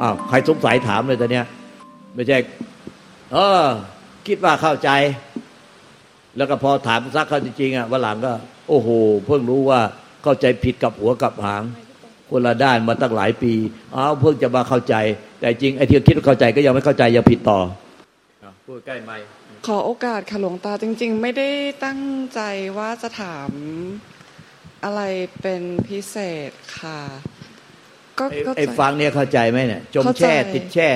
อ้าวใครสงสัยถามเลยตอนเนี้ยไม่ใช่เออ คิดว่าเข้าใจ แล้วก็พอถามซักเขาจริงๆอะวันหลังก็ โอ้โห เพิ่งรู้ว่าเข้าใจผิดกับหัวกับหาง คนละด้านมาตั้งหลายปีอ้าวเพิ่งจะมาเข้าใจ แต่จริงไอ้ที่คิดว่าเข้าใจก็ยังไม่เข้าใจยังผิดต่อพูดใกล้ไหมขอโอกาสค่ะหลวงตาจริง ๆ ไม่ได้ตั้งใจว่าจะถามอะไรเป็นพิเศษค่ะ ก็ไอ้ก็ไอ้ฟังเนี่ยเข้าใจไหมเนี่ย จมเข้าใจแช่ติดแช่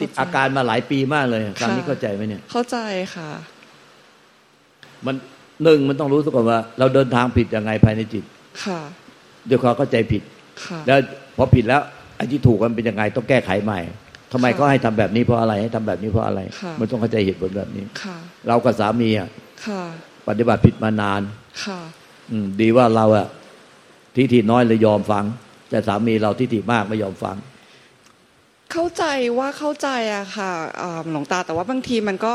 ติดเข้าใจอาการมาหลายปีมากเลยฟังนี้ค่ะเข้าใจไหมเนี่ย เข้าใจค่ะ มันหนึ่งมันต้องรู้ซะก่อนว่า เราเดินทางผิดยังไงภายในจิต ค่ะด้วยความเข้าใจผิดค่ะแล้วพอผิดแล้วไอ้ที่ถูกมันเป็นยังไงต้องแก้ไขใหม่ทำไมค่ะเขาให้ทำแบบนี้เพราะอะไรให้ทำแบบนี้เพราะอะไรค่ะมันต้องเข้าใจเหตุผลแบบนี้ค่ะเรากับสามีอะค่ะปฏิบัติผิดมานาน ค่ะ อืมดีว่าเราอะทิฏฐิน้อยเลยยอมฟัง แต่สามีเราทิฏฐิมากไม่ยอมฟัง เข้าใจว่าเข้าใจอะค่ะหลวงตาแต่ว่าบางทีมันก็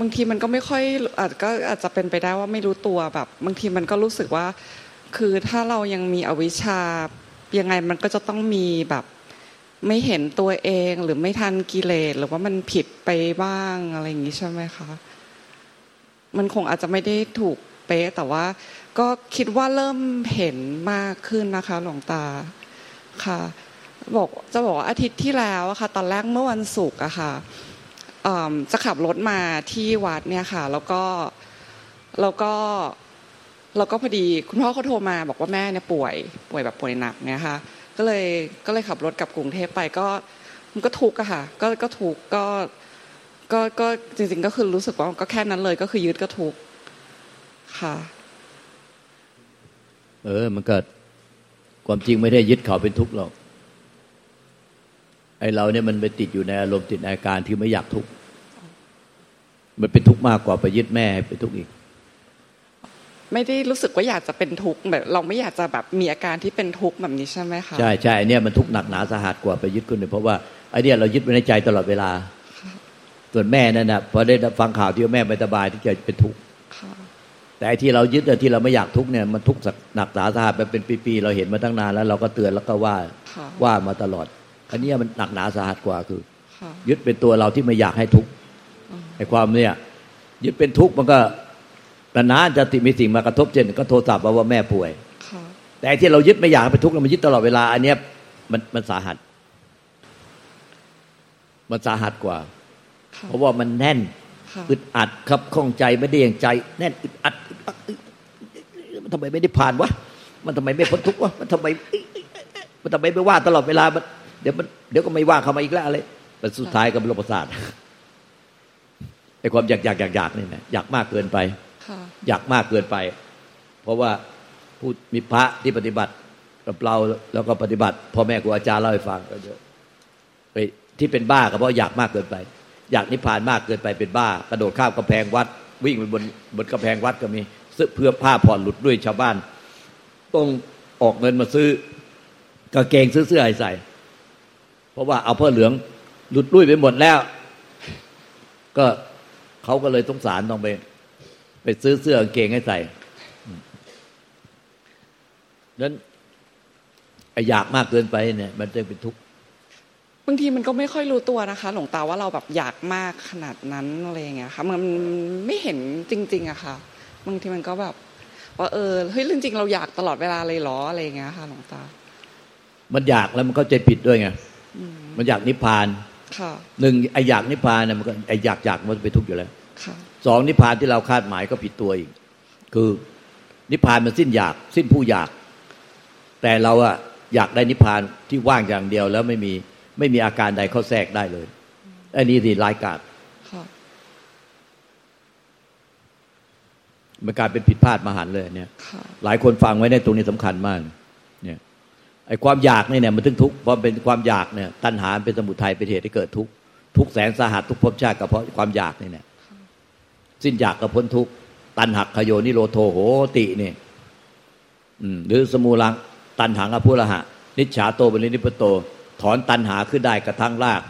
บางทีมันก็ไม่ค่อยอาจก็อาจจะเป็นไปได้ว่าไม่รู้ตัวแบบ บางทีมันก็รู้สึกว่า คือถ้าเรายังมีอวิชชายังไงมันก็จะต้องมีแบบไม่เห็นตัวเองหรือไม่ทันกิเลสหรือว่ามันผิดไปบ้างอะไรอย่างนี้ใช่ไหมคะ มันคงอาจจะไม่ได้ถูกเป๊ะแต่ว่า ก็คิดว่าเริ่มเห็นมากขึ้นนะคะ หลวงตาค่ะ บอกจะบอกว่าอาทิตย์ที่แล้วอะค่ะ ตอนแรกเมื่อวันศุกร์อะค่ะจะขับรถมาที่วัดเนี่ยค่ะ แล้วก็แล้วก็แล้วก็พอดีคุณพ่อเขาโทรมาบอกว่าแม่เนี่ยป่วย ป่วยแบบป่วยหนักเนี่ยค่ะ ก็เลยก็เลยขับรถกลับกรุงเทพไปก็มันก็ทุกข์อะค่ะ ก็ก็ทุกข์ก็ก็ก็จริงๆก็คือรู้สึกว่าก็แค่นั้นเลยก็คือยึดก็ทุกข์ค่ะ เออ มันเกิดความจริงไม่ได้ยึดเขาเป็นทุกข์หรอกไอ้เราเนี่ยมันไปติดอยู่ในอารมณ์ติดในอาการที่ไม่อยากทุกข์มันเป็นทุกข์มากกว่าไปยึดแม่ให้เป็นทุกข์อีก ไม่ได้รู้สึกว่าอยากจะเป็นทุกข์แบบ เราไม่อยากจะแบบมีอาการที่เป็นทุกข์แบบนี้ใช่ไหมคะใช่ใช่ไอ้เนี่ยมันทุกข์หนักหนาสาหัสกว่าไปยึดคนอื่นเพราะว่าไอ้เนี่ยเรายึดไว้ในใจตลอดเวลาส่วนแม่นั่นนะพอได้ฟังข่าวที่ว่าแม่ไม่สบายที่จะเป็นทุกข์ค่ะ แต่ไอ้ที่เรายึดอะที่เราไม่อยากทุกข์เนี่ยมันทุกข์หนักสาหัสมาเป็นปีๆเราเห็นมาตั้งนานแล้วเราก็เตือนแล้วก็ว่าค่ะว่ามาตลอด อันเนี้ยมันหนักหนาสาหัสกว่าคือค่ะยึดเป็นตัวเราที่ไม่อยากให้ทุกข์ไอ้ความเนี่ย ยึดเป็นทุกข์มันก็นานๆจะติมีสิ่งมากระทบเช่นก็โทรศัพท์มาว่าแม่ป่วยค่ะแต่ไอ้ที่เรายึดไม่อยากให้เป็นทุกข์เรามันยึดตลอดเวลา อันเนี้ยมันมันสาหัส มันสาหัสกว่าค่ะเพราะว่ามันแน่นค่ะ อึดอัดครับข้องใจไม่ได้อย่างใจ แน่นอึดอัดมันทำไมไม่ได้ผ่านวะมันทำไมไม่พ้นทุกข์วะมันทำไมมันทำไมไม่ว่าตลอดเวลามันเดี๋ยวมันเดี๋ยวก็ไม่ว่าเข้ามาอีกแล้วอะไรแต่สุดท้ายก็เป็นโรคประสาทไอ้ความอยากอยากอยากอยากนี่นะอยากมากเกินไปอยากมากเกินไป เพราะว่าผู้มีพระที่ปฏิบัติกับเราแล้วก็ปฏิบัติพ่อแม่ครูอาจารย์เล่าให้ฟังก็เยอะไปที่เป็นบ้าก็เพราะอยากมากเกินไป อยากนิพพานมากเกินไปเป็นบ้า กระโดดข้ามกำแพงวัด วิ่งไปบนบนกำแพงวัดก็มีซื้อเพื่อผ้าผ่อนหลุดด้วยชาวบ้าน ต้องออกเงินมาซื้อกางเกงซื้อเสื้อให้ใส่ เพราะว่าเอาผ้าเหลืองหลุดลุ่ยไปหมดแล้ว ก็เขาก็เลยสงสารต้องไป ไปซื้อเสื้อกางเกงให้ใส่นั้นไอ้อยากมากเกินไปเนี่ย มันจะเป็นทุกข์ บางทีมันก็ไม่ค่อยรู้ตัวนะคะ หลวงตาว่าเราแบบอยากมากขนาดนั้นอะไรอย่างเงี้ยค่ะมันไม่เห็นจริง ๆอะค่ะบางทีมันก็แบบ ว่าเออเฮ้ยจริงๆเราอยากตลอดเวลาเลยเหรออะไรอย่างเงี้ยค่ะหลวงตา มันอยากแล้วมันเข้าใจผิดด้วยไงอืมมันอยากนิพพานค่ะหนึ่งไอ้อยากนิพพานเนี่ยมันก็ไอ้อยากอยากมันเป็นทุกข์อยู่แล้วค่ะสองนิพพานที่เราคาดหมายก็ผิดตัวอีก คือนิพพานมันสิ้นอยาก สิ้นผู้อยาก แต่เราอะอยากได้นิพพานที่ว่างอย่างเดียวแล้วไม่มี ไม่มีอาการใดเข้าแทรกได้เลย อันนี้สิรายกาดค่ะมันกลายเป็นผิดพลาดมหันต์เลยเนี่ยค่ะหลายคนฟังไว้ในตรงนี้สำคัญมาก เนี่ย ไอ้ความอยากนี่เนี่ยมันถึงทุกข์เพราะเป็นความอยากเนี่ย ตัณหาเป็นสมุทัยเป็นเหตุให้เกิดทุกข์ทุกข์แสนสาหัสทุกภพชาติก็เพราะความอยากนี่เนี่ย สิ้นอยากก็พ้นทุกข์ตันหักขโยนิโรโทโหติเนี่ยอืมหรือสมูลังตันหังอภุระหะ นิจฉาโตบรินิพพโต ถอนตันหาขึ้นได้กระทั่งราก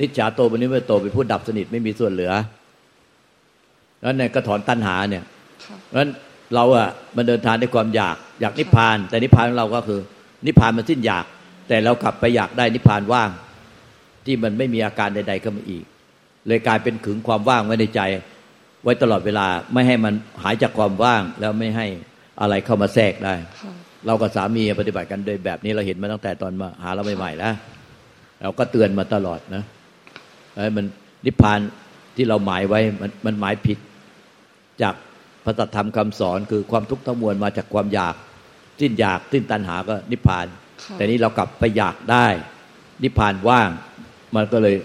นิจฉาโตบรินิพพโตเป็นผู้ดับสนิทไม่มีส่วนเหลือแล้วเนี่ยก็ถอนตันหาเนี่ยค่ะเพราะฉะนั้นเราอะมันเดินทางด้วยความอยากอยากนิพพาน แต่นิพพานของเราก็คือ นิพพานมันสิ้นอยาก แต่เรากลับไปอยากได้นิพพานว่าง ที่มันไม่มีอาการใด ๆเข้ามาอีก เลยกลายเป็นขึงความว่างไว้ในใจ ไว้ตลอดเวลาไม่ให้มันหายจากความว่างแล้วไม่ให้อะไรเข้ามาแทรกได้ค่ะเรากับสามีปฏิบัติกันโดยแบบนี้เราเห็นมาตั้งแต่ตอนมาหาเราใหม่ๆแล้ว เราก็เตือนมาตลอดนะไอ้มันนิพพานที่เราหมายไว้มันมันหมายผิด จากพระสัทธรรมคำสอนคือความทุกข์ทั้งมวลมาจากความอยากสิ้นอยากสิ้นตัณหาก็นิพพานค่ะแต่นี้เรากลับไปอยากได้ นิพพานว่าง มันก็เลย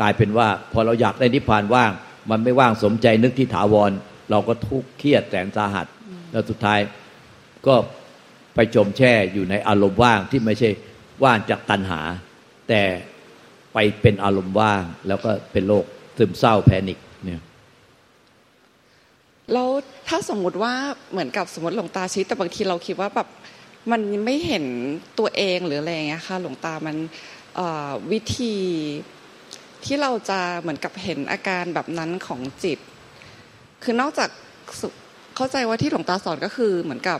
กลายเป็นว่า พอเราอยากได้นิพพานว่าง มันไม่ว่างสมใจนึกที่ถาวร เราก็ทุกข์เครียดแสนสาหัส แล้วสุดท้ายก็ไปจมแช่อยู่ในอารมณ์ว่างที่ไม่ใช่ว่างจากตัณหา แต่ไปเป็นอารมณ์ว่าง แล้วก็เป็นโรคซึมเศร้าแพนิคเนี่ยแล้วถ้าสมมุติว่าเหมือนกับสมมติหลวงตาชี้แต่บางทีเราคิดว่าแบบมันไม่เห็นตัวเองหรืออะไรอย่างเงี้ยค่ะหลวงตามันวิธีที่เราจะเหมือนกับเห็นอาการแบบนั้นของจิต คือนอกจากเข้าใจว่าที่หลวงตาสอนก็คือเหมือนกับ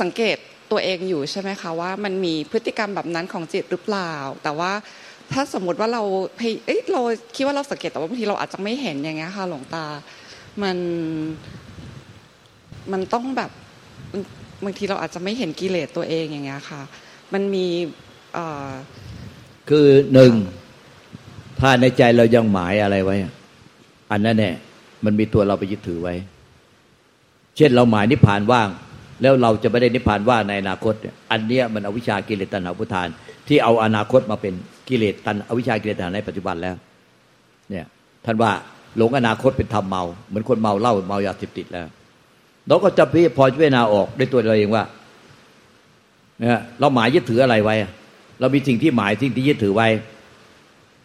สังเกต ตัวเองอยู่ใช่ไหมคะว่ามันมีพฤติกรรมแบบนั้นของจิตหรือเปล่า แต่ว่าถ้าสมมติว่าเราเอ้ยเราคิดว่าเราสังเกตแต่ว่าบางทีเราอาจจะไม่เห็นอย่างเงี้ยค่ะหลวงตา มันมันต้องแบบบางทีเราอาจจะไม่เห็นกิเลสตัวเองอย่างเงี้ยค่ะ มันมีคือหนึ่งถ้าในใจเรายังหมายอะไรไว้อะอันนั้นแน่มันมีตัวเราไปยึดถือไว้ เช่นเราหมายนิพพานว่าง แล้วเราจะไม่ได้นิพพานว่าในอนาคต อันเนี้ยมันอวิชากิเลสตัณหาพุทธาน ที่เอาอนาคตมาเป็นกิเลสตันอวิชากิเลสตัณหาในปัจจุบันแล้ว เนี่ยท่านว่าหลงอนาคตเป็นธรรมเมา เหมือนคนเมาเหล้าเมายาเสพติดแล้ว เราก็จะพิพอพิจารณาออกด้วยตัวเราเองว่าเนี่ยเราหมายยึดถืออะไรไว้ เรามีสิ่งที่หมายสิ่งที่ยึดถือไว้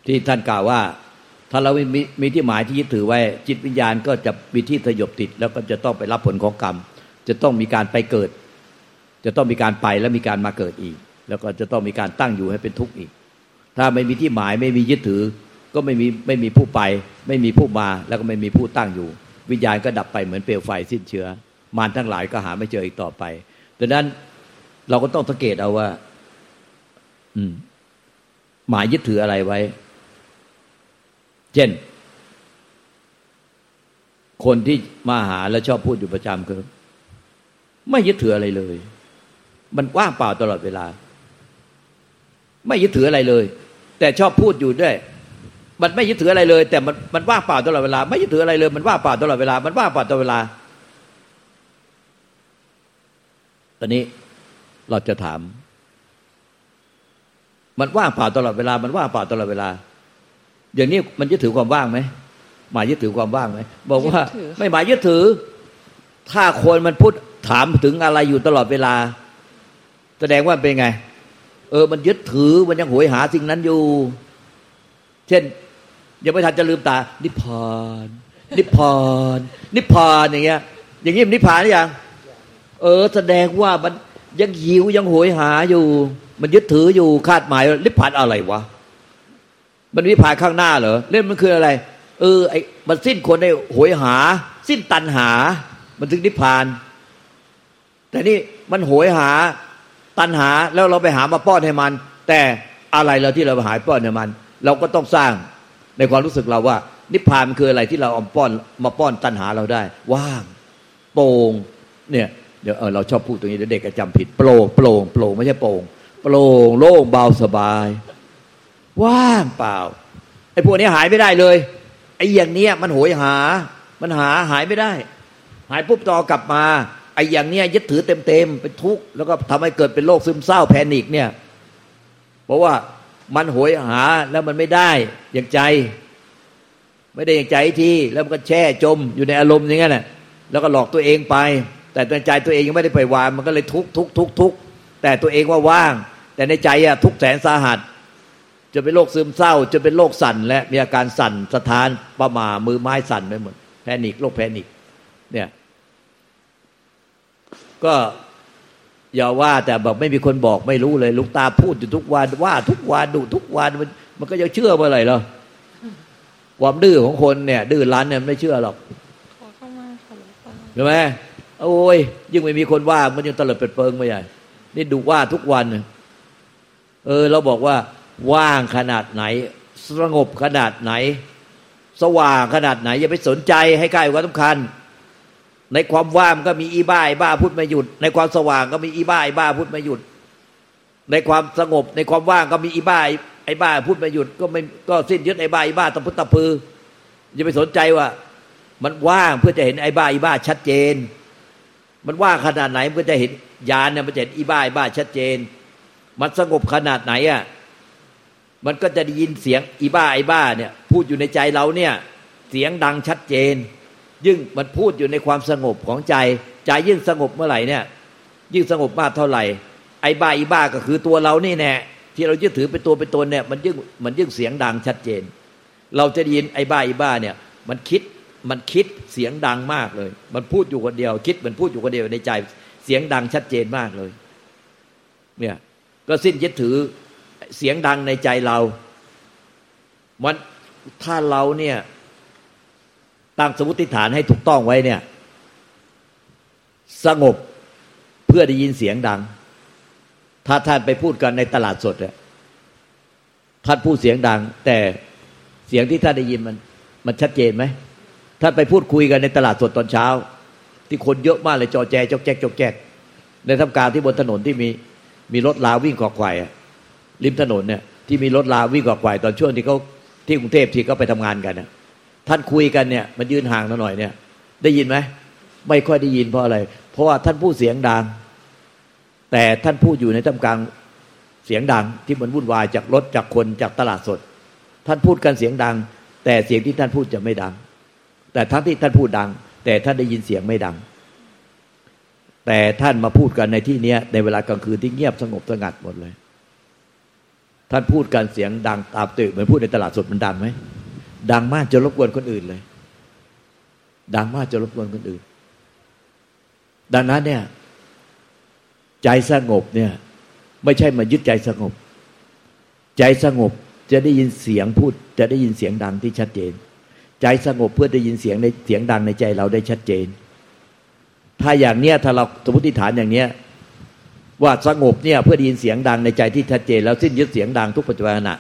ที่ท่านกล่าวว่า ถ้าเรามีมีที่หมายที่ยึดถือไว้ จิตวิญญาณก็จะมีที่สยบติด แล้วก็จะต้องไปรับผลของกรรม จะต้องมีการไปเกิด จะต้องมีการไปแล้วมีการมาเกิดอีก แล้วก็จะต้องมีการตั้งอยู่ให้เป็นทุกข์อีก ถ้าไม่มีที่หมายไม่มียึดถือ ก็ไม่มีไม่มีผู้ไป ไม่มีผู้มาแล้วก็ไม่มีผู้ตั้งอยู่ วิญญาณก็ดับไปเหมือนเปลวไฟสิ้นเชื้อ มารทั้งหลายก็หาไม่เจออีกต่อไปดังนั้นเราก็ต้องสังเกตเอาว่า อืม หมายยึดถืออะไรไว้ เช่น คนที่มาหาแล้วชอบพูดอยู่ประจำคือ ไม่ยึดถืออะไรเลย มันว่างเปล่าตลอดเวลา ไม่ยึดถืออะไรเลย แต่ชอบพูดอยู่ด้วย มันไม่ยึดถืออะไรเลย แต่มันมันว่างเปล่าตลอดเวลา ไม่ยึดถืออะไรเลย มันว่างเปล่าตลอดเวลา มันว่างเปล่าตลอดเวลา ตอนนี้เราจะถาม มันว่างเปล่าตลอดเวลา มันว่างเปล่าตลอดเวลา อย่างนี้มันยึดถือความว่างไหมหมายยึดถือความว่างไหมบอกว่ายึดถือค่ะไม่หมายยึดถือ ถ้าคนมันพูดถามถึงอะไรอยู่ตลอดเวลา แสดงว่าเป็นไง เออ มันยึดถือมันยังโหยหาสิ่งนั้นอยู่ เช่น ยังไม่ทันจะลืมตา นิพพาน นิพพาน นิพพานอย่างเงี้ย อย่างนี้มันนิพพานหรือยังเออ แสดงว่ามันยังหิวยังโหยหาอยู่ มันยึดถืออยู่คาดหมายนิพพานอะไรวะมันนิพพานข้างหน้าเหรอเล่นมันคืออะไร เออไอ้มันสิ้นคนได้โหยหา สิ้นตันหา มันถึงนิพพาน แต่นี่มันโหยหาตันหาแล้วเราไปหามาป้อนให้มัน แต่อะไรเราที่เราไปหาป้อนให้มัน เราก็ต้องสร้างในความรู้สึกเราว่า นิพพานคืออะไรที่เราเอาป้อนมาป้อนตันหาเราได้ ว่างโปร่งเนี่ยเดี๋ยวเออเราชอบพูดตรงนี้เดี๋ยวเด็กจะจำผิดโปร่งโปร่งโปร่งไม่ใช่โปร่งโปร่งโล่งเบาสบาย ว่างเปล่าไอ้พวกนี้หายไม่ได้เลยไอ้อย่างเนี้ยมันโหยหา มันหาหายไม่ได้ หายปุ๊บต่อกลับมาไอ้อย่างเนี้ยยึดถือเต็มๆเป็นทุกข์แล้วก็ทำให้เกิดเป็นโรคซึมเศร้าแพนิคเนี่ย เพราะว่ามันโหยหาแล้วมันไม่ได้อย่างใจ ไม่ได้อย่างใจทีแล้วมันก็แช่จมอยู่ในอารมณ์อย่างนั้นแหละแล้วก็หลอกตัวเองไป แต่ในใจตัวเองยังไม่ได้ไปวางมันก็เลยทุกข์ทุกข์ทุกข์ทุกข์แต่ตัวเองว่าว่าง แต่ในใจอะทุกข์แสนสาหัสจะเป็นโรคซึมเศร้าจะเป็นโรคสั่นและมีอาการสั่นสะท้านประหม่ามือไม้สั่นไปหมดแพนิคโรคแพนิคเนี่ย ก็อย่าว่าแต่แบบไม่มีคนบอกไม่รู้เลยลูกตาพูดอยู่ทุกวันว่าทุกวันดูทุกวันมันมันก็จะเชื่อเมื่อไหร่เหรอความดื้อของคนเนี่ยดื้อรั้นเนี่ยไม่เชื่อหรอกขอเข้ามาค่ะหลวงตาใช่ไหมโอ้ยยิ่งไม่มีคนว่ามันยังตะเลิดเปิดเปิงไม่ใหญ่นี่ดูว่าทุกวันเออ เราบอกว่า ว่างขนาดไหน สงบขนาดไหน สว่างขนาดไหน อย่าไปสนใจให้ใกล้ความสำคัญ ในความว่างก็มีอีบ้าอีบ้าพูดไม่หยุด ในความสว่างก็มีอีบ้าอีบ้าพูดไม่หยุด ในความสงบ ในความว่างก็มีอีบ้าไอ้บ้าพูดไม่หยุดก็ไม่ก็สิ้นยึดไอ้บ้าอีบ้าตะพุตตะพืออย่าไปสนใจว่า มันว่างเพื่อจะเห็นไอ้บ้าอีบ้าชัดเจน มันว่างขนาดไหนเพื่อจะเห็นญาณเนี่ยมันจะเห็นอีบ้าอีบ้าชัดเจน มันสงบขนาดไหนอะมันก็จะได้ยินเสียงอีบ้าไอ้บ้าเนี่ย พูดอยู่ในใจเราเนี่ย เสียงดังชัดเจน ยิ่งมันพูดอยู่ในความสงบของใจ ใจยิ่งสงบเมื่อไหร่เนี่ย ยิ่งสงบมากเท่าไหร่ ไอ้บ้าอีบ้าก็คือตัวเรานี่แน่ที่เรายึดถือเป็นตัวเป็นตนเนี่ย มันยิ่งมันยิ่งเสียงดังชัดเจน เราจะได้ยินไอ้บ้าอีบ้าเนี่ย มันคิดมันคิดเสียงดังมากเลย มันพูดอยู่คนเดียว คิดมันพูดอยู่คนเดียวในใจ เสียงดังชัดเจนมากเลย เนี่ย ก็สิ้นยึดถือเสียงดังในใจเรา มันถ้าเราเนี่ย ตั้งสมมติฐานให้ถูกต้องไว้เนี่ย สงบเพื่อได้ยินเสียงดัง ถ้าท่านไปพูดกันในตลาดสดเนี่ยท่านพูดเสียงดัง แต่เสียงที่ท่านได้ยินมัน มันชัดเจนไหมท่านไปพูดคุยกันในตลาดสดตอนเช้า ที่คนเยอะมากเลยจอแจจกแจกจกแจกในทำการที่บนถนนที่มีมีรถลาวิ่งขอควายริมถนนเนี่ยที่มีรถลาวิ่งขอควายตอนช่วงที่เขาที่กรุงเทพที่เขาไปทำงานกันเนี่ย ท่านคุยกันเนี่ย มันยืนห่างหน่อยเนี่ย ได้ยินไหมไม่ค่อยได้ยินเพราะอะไร เพราะว่าท่านพูดเสียงดัง แต่ท่านพูดอยู่ในท่ามกลางเสียงดังที่มันวุ่นวายจากรถจากคนจากตลาดสด ท่านพูดกันเสียงดัง แต่เสียงที่ท่านพูดจะไม่ดัง แต่ทั้งที่ท่านพูดดัง แต่ท่านได้ยินเสียงไม่ดัง แต่ท่านมาพูดกันในที่เนี้ย ในเวลากลางคืนที่เงียบสงบสงัดหมดเลย ท่านพูดกันเสียงดังตามตื่นเหมือนพูดในตลาดสดมันดังไหม ดังมากจนรบกวนคนอื่นเลย ดังมากจนรบกวนคนอื่น ดังนั้นเนี่ย ใจสงบเนี่ย ไม่ใช่มายึดใจสงบ ใจสงบจะได้ยินเสียงพูด จะได้ยินเสียงดังที่ชัดเจน ใจสงบเพื่อได้ยินเสียงในเสียงดังในใจเราได้ชัดเจน ถ้าอย่างเนี้ยถ้าเราสมมติฐานอย่างเนี้ยว่าสงบเนี่ยเพื่อได้ยินเสียงดังในใจที่ชัดเจน แล้วสิ้นยึดเสียงดังทุกปัจจุบันขณะ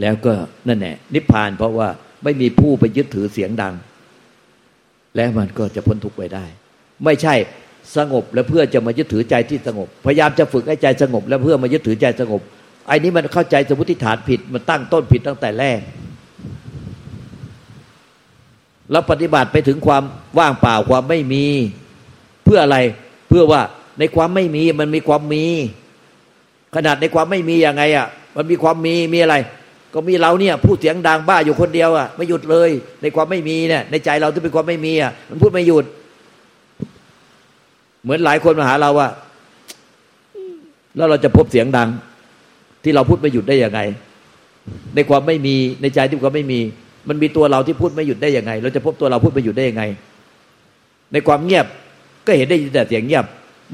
แล้วก็นั่นแหละนิพพานเพราะว่าไม่มีผู้ไปยึดถือเสียงดัง และมันก็จะพ้นทุกข์ไปได้ ไม่ใช่สงบแล้วเพื่อจะมายึดถือใจที่สงบ พยายามจะฝึกให้ใจสงบ แล้วเพื่อมายึดถือใจสงบไอ้นี้มันเข้าใจสมมติฐานผิด มันตั้งต้นผิดตั้งแต่แรกแล้วปฏิบัติไปถึงความว่างเปล่าความไม่มี เพื่ออะไรเพื่อว่าในความไม่มีมันมีความมี ขนาดในความไม่มียังไงอะ มันมีความมีมีอะไร ก็มีเราเนี่ยพูดเสียงดังบ้าอยู่คนเดียวอะไม่หยุดเลย ในความไม่มีเนี่ย ในใจเราที่เป็นความไม่มีอะมันพูดไม่หยุด เหมือนหลายคนมาหาเราว่าแล้วเราจะพบเสียงดัง ที่เราพูดไม่หยุดได้ยังไง ในความไม่มีในใจที่ความไม่มี มันมีตัวเราที่พูดไม่หยุดได้ยังไง เราจะพบตัวเราพูดไม่หยุดได้ยังไง ในความเงียบก็เห็นได้ยินแต่เสียงเงียบ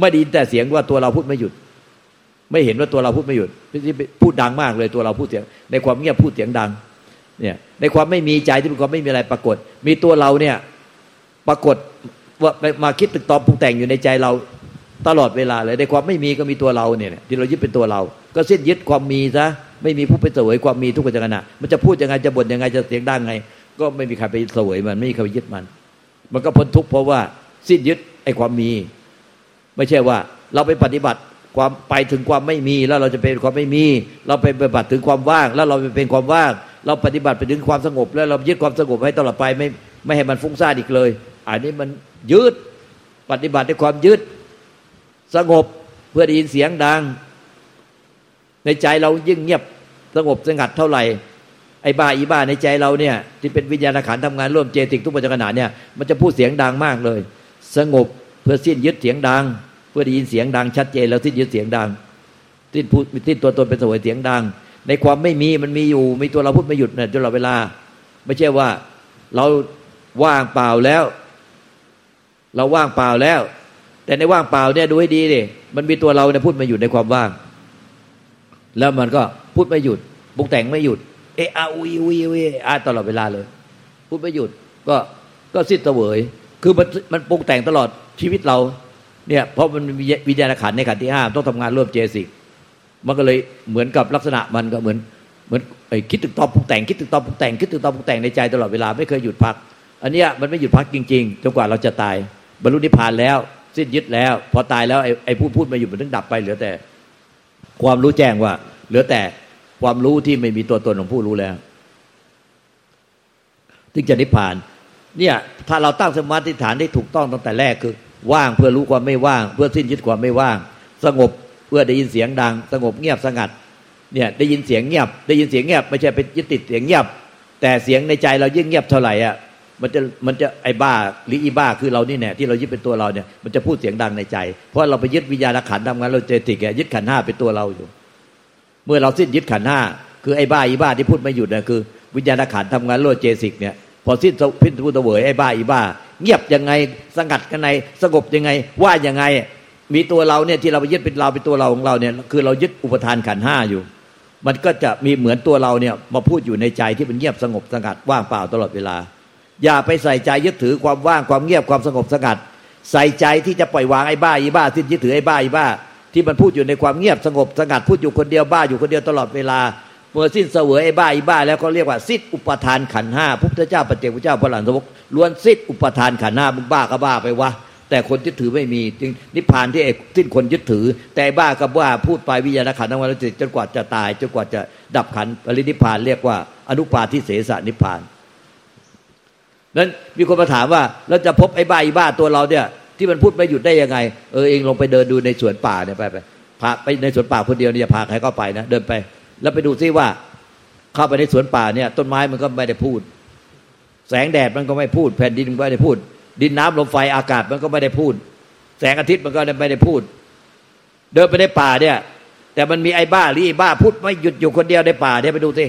ไม่ได้ยินแต่เสียงว่าตัวเราพูดไม่หยุด ไม่เห็นว่าตัวเราพูดไม่หยุดพูดดังมากเลยตัวเราพูดเสียง ในความเงียบพูดเสียงดัง เนี่ยในความไม่มีใจที่เป็นความไม่มีอะไรปรากฏ มีตัวเราเนี่ยปรากฏว่ามาคิดตึกตอมปรุงแต่งอยู่ในใจเราตลอดเวลาเลยในความไม่มีก็มีตัวเราเนี่ยที่เรายึดเป็นตัวเรา ก็สิ้นยึดความมีซะไม่มีผู้ไปเสวยความมีทุกขจักรณะมันจะพูดยังไงจะบ่นยังไงจะเสียงดังไง ก็ไม่มีใครไปเสวยมันไม่มีใครไปยึดมัน มันก็พ้นทุกข์เพราะว่าสิ้นยึดไอ้ความมี ไม่ใช่ว่าเราไปปฏิบัติ ความไปถึงความไม่มีแล้วเราจะเป็นความไม่มี เราไปปฏิบัติถึงความว่าง แล้วเราไปเป็นความว่าง เราปฏิบัติไปถึงความสงบ แล้วเรายึดความสงบให้ตลอดไปไม่ไม่ให้มันฟุ้งซ่านอีกเลย อันนี้มันยึดปฏิบัติด้วยความยึดสงบเพื่อได้ยินเสียงดัง ในใจเรายิ่งเงียบสงบสงัดเท่าไหร่ไอ้บ้าอีบ้าในใจเราเนี่ย ที่เป็นวิญญาณขันทำงานร่วมเจติกทุกปัจจุบันเนี่ยมันจะพูดเสียงดังมากเลย สงบเพื่อสิ้นยึดเสียงดัง พื่อได้ยินเสียงดังชัดเจนแล้วสิ้นยึดเสียงดังสิ้นพูดสิ้นตัวตนเป็นสวยเสียงดัง ในความไม่มีมันมีอยู่ มีตัวเราพูดไม่หยุดเนี่ยตลอดเวลา ไม่ใช่ว่าเราว่างเปล่าแล้ว เราว่างเปล่าแล้ว แต่ในว่างเปล่าเนี่ยดูให้ดีดิมันมีตัวเราเนี่ยพูดไม่หยุดในความว่าง แล้วมันก็พูดไม่หยุดบุกแต่งไม่หยุด เออาอุยอุยอุยอาตลอดเวลาเลย พูดไม่หยุดก็ก็สิ้นเสวย คือมันมันปรุงแต่งตลอดชีวิตเรา เนี่ยเพราะมันวิญญาณขันในขันที่ห้าต้องทำงานร่วมเจสิกมันก็เลยเหมือนกับลักษณะมันก็เหมือนเหมือนไอ้คิดถึงตอนปรุงแต่งคิดถึงตอนปรุงแต่งคิดถึงตอนปรุงแต่งในใจตลอดเวลาไม่เคยหยุดพัก อันนี้มันไม่หยุดพักจริงๆจนกว่าเราจะตายบรรลุนิพพานแล้ว สิ้นยึดแล้ว พอตายแล้วไอ้ไอ้พูดพูดมาอยู่มันถึงดับไปเหลือแต่ ความรู้แจ้งว่า เหลือแต่ความรู้ที่ไม่มีตัวตนของผู้รู้แล้วถึงจะนิพพาน เนี่ยถ้าเราตั้งสมาธิฐานได้ถูกต้องตั้งแต่แรกคือ ว่างเพื่อรู้ความไม่ว่าง เพื่อสิ้นยึดความไม่ว่าง สงบเพื่อได้ยินเสียงดัง สงบเงียบสงัดเนี่ยได้ยินเสียงเงียบ ได้ยินเสียงเงียบ ไม่ใช่ไปยึดติดเสียงเงียบ แต่เสียงในใจเรายิ่งเงียบเท่าไหร่อะมันจะมันจะไอ้บ้าหรืออีบ้าคือเรานี่แน่ที่เรายึดเป็นตัวเราเนี่ยมันจะพูดเสียงดังในใจ เพราะเราไปยึดวิญญาณขันธ์ทำงานเราเจติกยึดขันธ์ห้าเป็นตัวเราอยู่ เมื่อเราสิ้นยึดขันธ์ห้าคือไอ้บ้าอีบ้าที่พูดไม่หยุดน่ะคือ วิญญาณขันธ์ทำงานโลดเจสิกเนี่ย พอสิ้นพินพุทธเวยไอ้บ้าอีบ้า เงียบยังไงสงัดกันในสงบยังไง ว่ายังไง มีตัวเราเนี่ยที่เราไปยึดเป็นเราเป็นตัวเราของเราเนี่ย คือเรายึดอุปทานขันห้าอยู่ มันก็จะมีเหมือนตัวเราเนี่ยมาพูดอยู่ในใจที่มันเงียบสงบสงัดว่างเปล่าตลอดเวลา อย่าไปใส่ใจยึดถือความว่างความเงียบความสงบสงัด ใส่ใจที่จะปล่อยวางไอ้บ้าอีบ้าที่ยึดถือไอ้บ้าอีบ้าที่มันพูดอยู่ในความเงียบสงบสงัดพูดอยู่คนเดียวบ้าอยู่คนเดียวตลอดเวลา เมื่อสิ้นเสวยไอ้บ้าอีบ้า แล้วก็เรียกว่าสิ้นอุปทานขันห้าพระพุทธเจ้าปฏิเจกพุทธเจ้าพระหลานสวกล้วนสิ้นอุปทานขันห้ามึงบ้าก็บ้าไปวะแต่คนยึดถือไม่มีจึงนิพพานที่เอกสิ้นคนยึดถือ แต่บ้ากับว่าพูดไปวิญญาณขันธ์ทั้งวันจิตจนกว่าจะตายจนกว่าจะดับขันปรินิพพานเรียกว่าอนุปาทิเสสนิพพานนั้นมีคนมาถามว่าเราจะพบไอ้บ้าอีบ้าตัวเราเนี่ย ที่มันพูดไม่หยุดได้ยังไงเออเองลงไปเดินดูในสวนป่าเนี่ยไปไปพาไปในสวนป่าคนเดียวนี่ยพาใครเข้าไปนะเดินไป แล้วไปดูซิว่า เข้าไปในสวนป่าเนี่ย ต้นไม้มันก็ไม่ได้พูด แสงแดดมันก็ไม่พูด แผ่นดินมันก็ไม่ได้พูด ดินน้ำลมไฟอากาศมันก็ไม่ได้พูด แสงอาทิตย์มันก็ไม่ได้พูด เดินไปในป่าเนี่ย แต่มันมีไอ้บ้าหรือไอ้บ้าพูดไม่หยุดอยู่คนเดียวในป่าเนี่ยไปดูสิ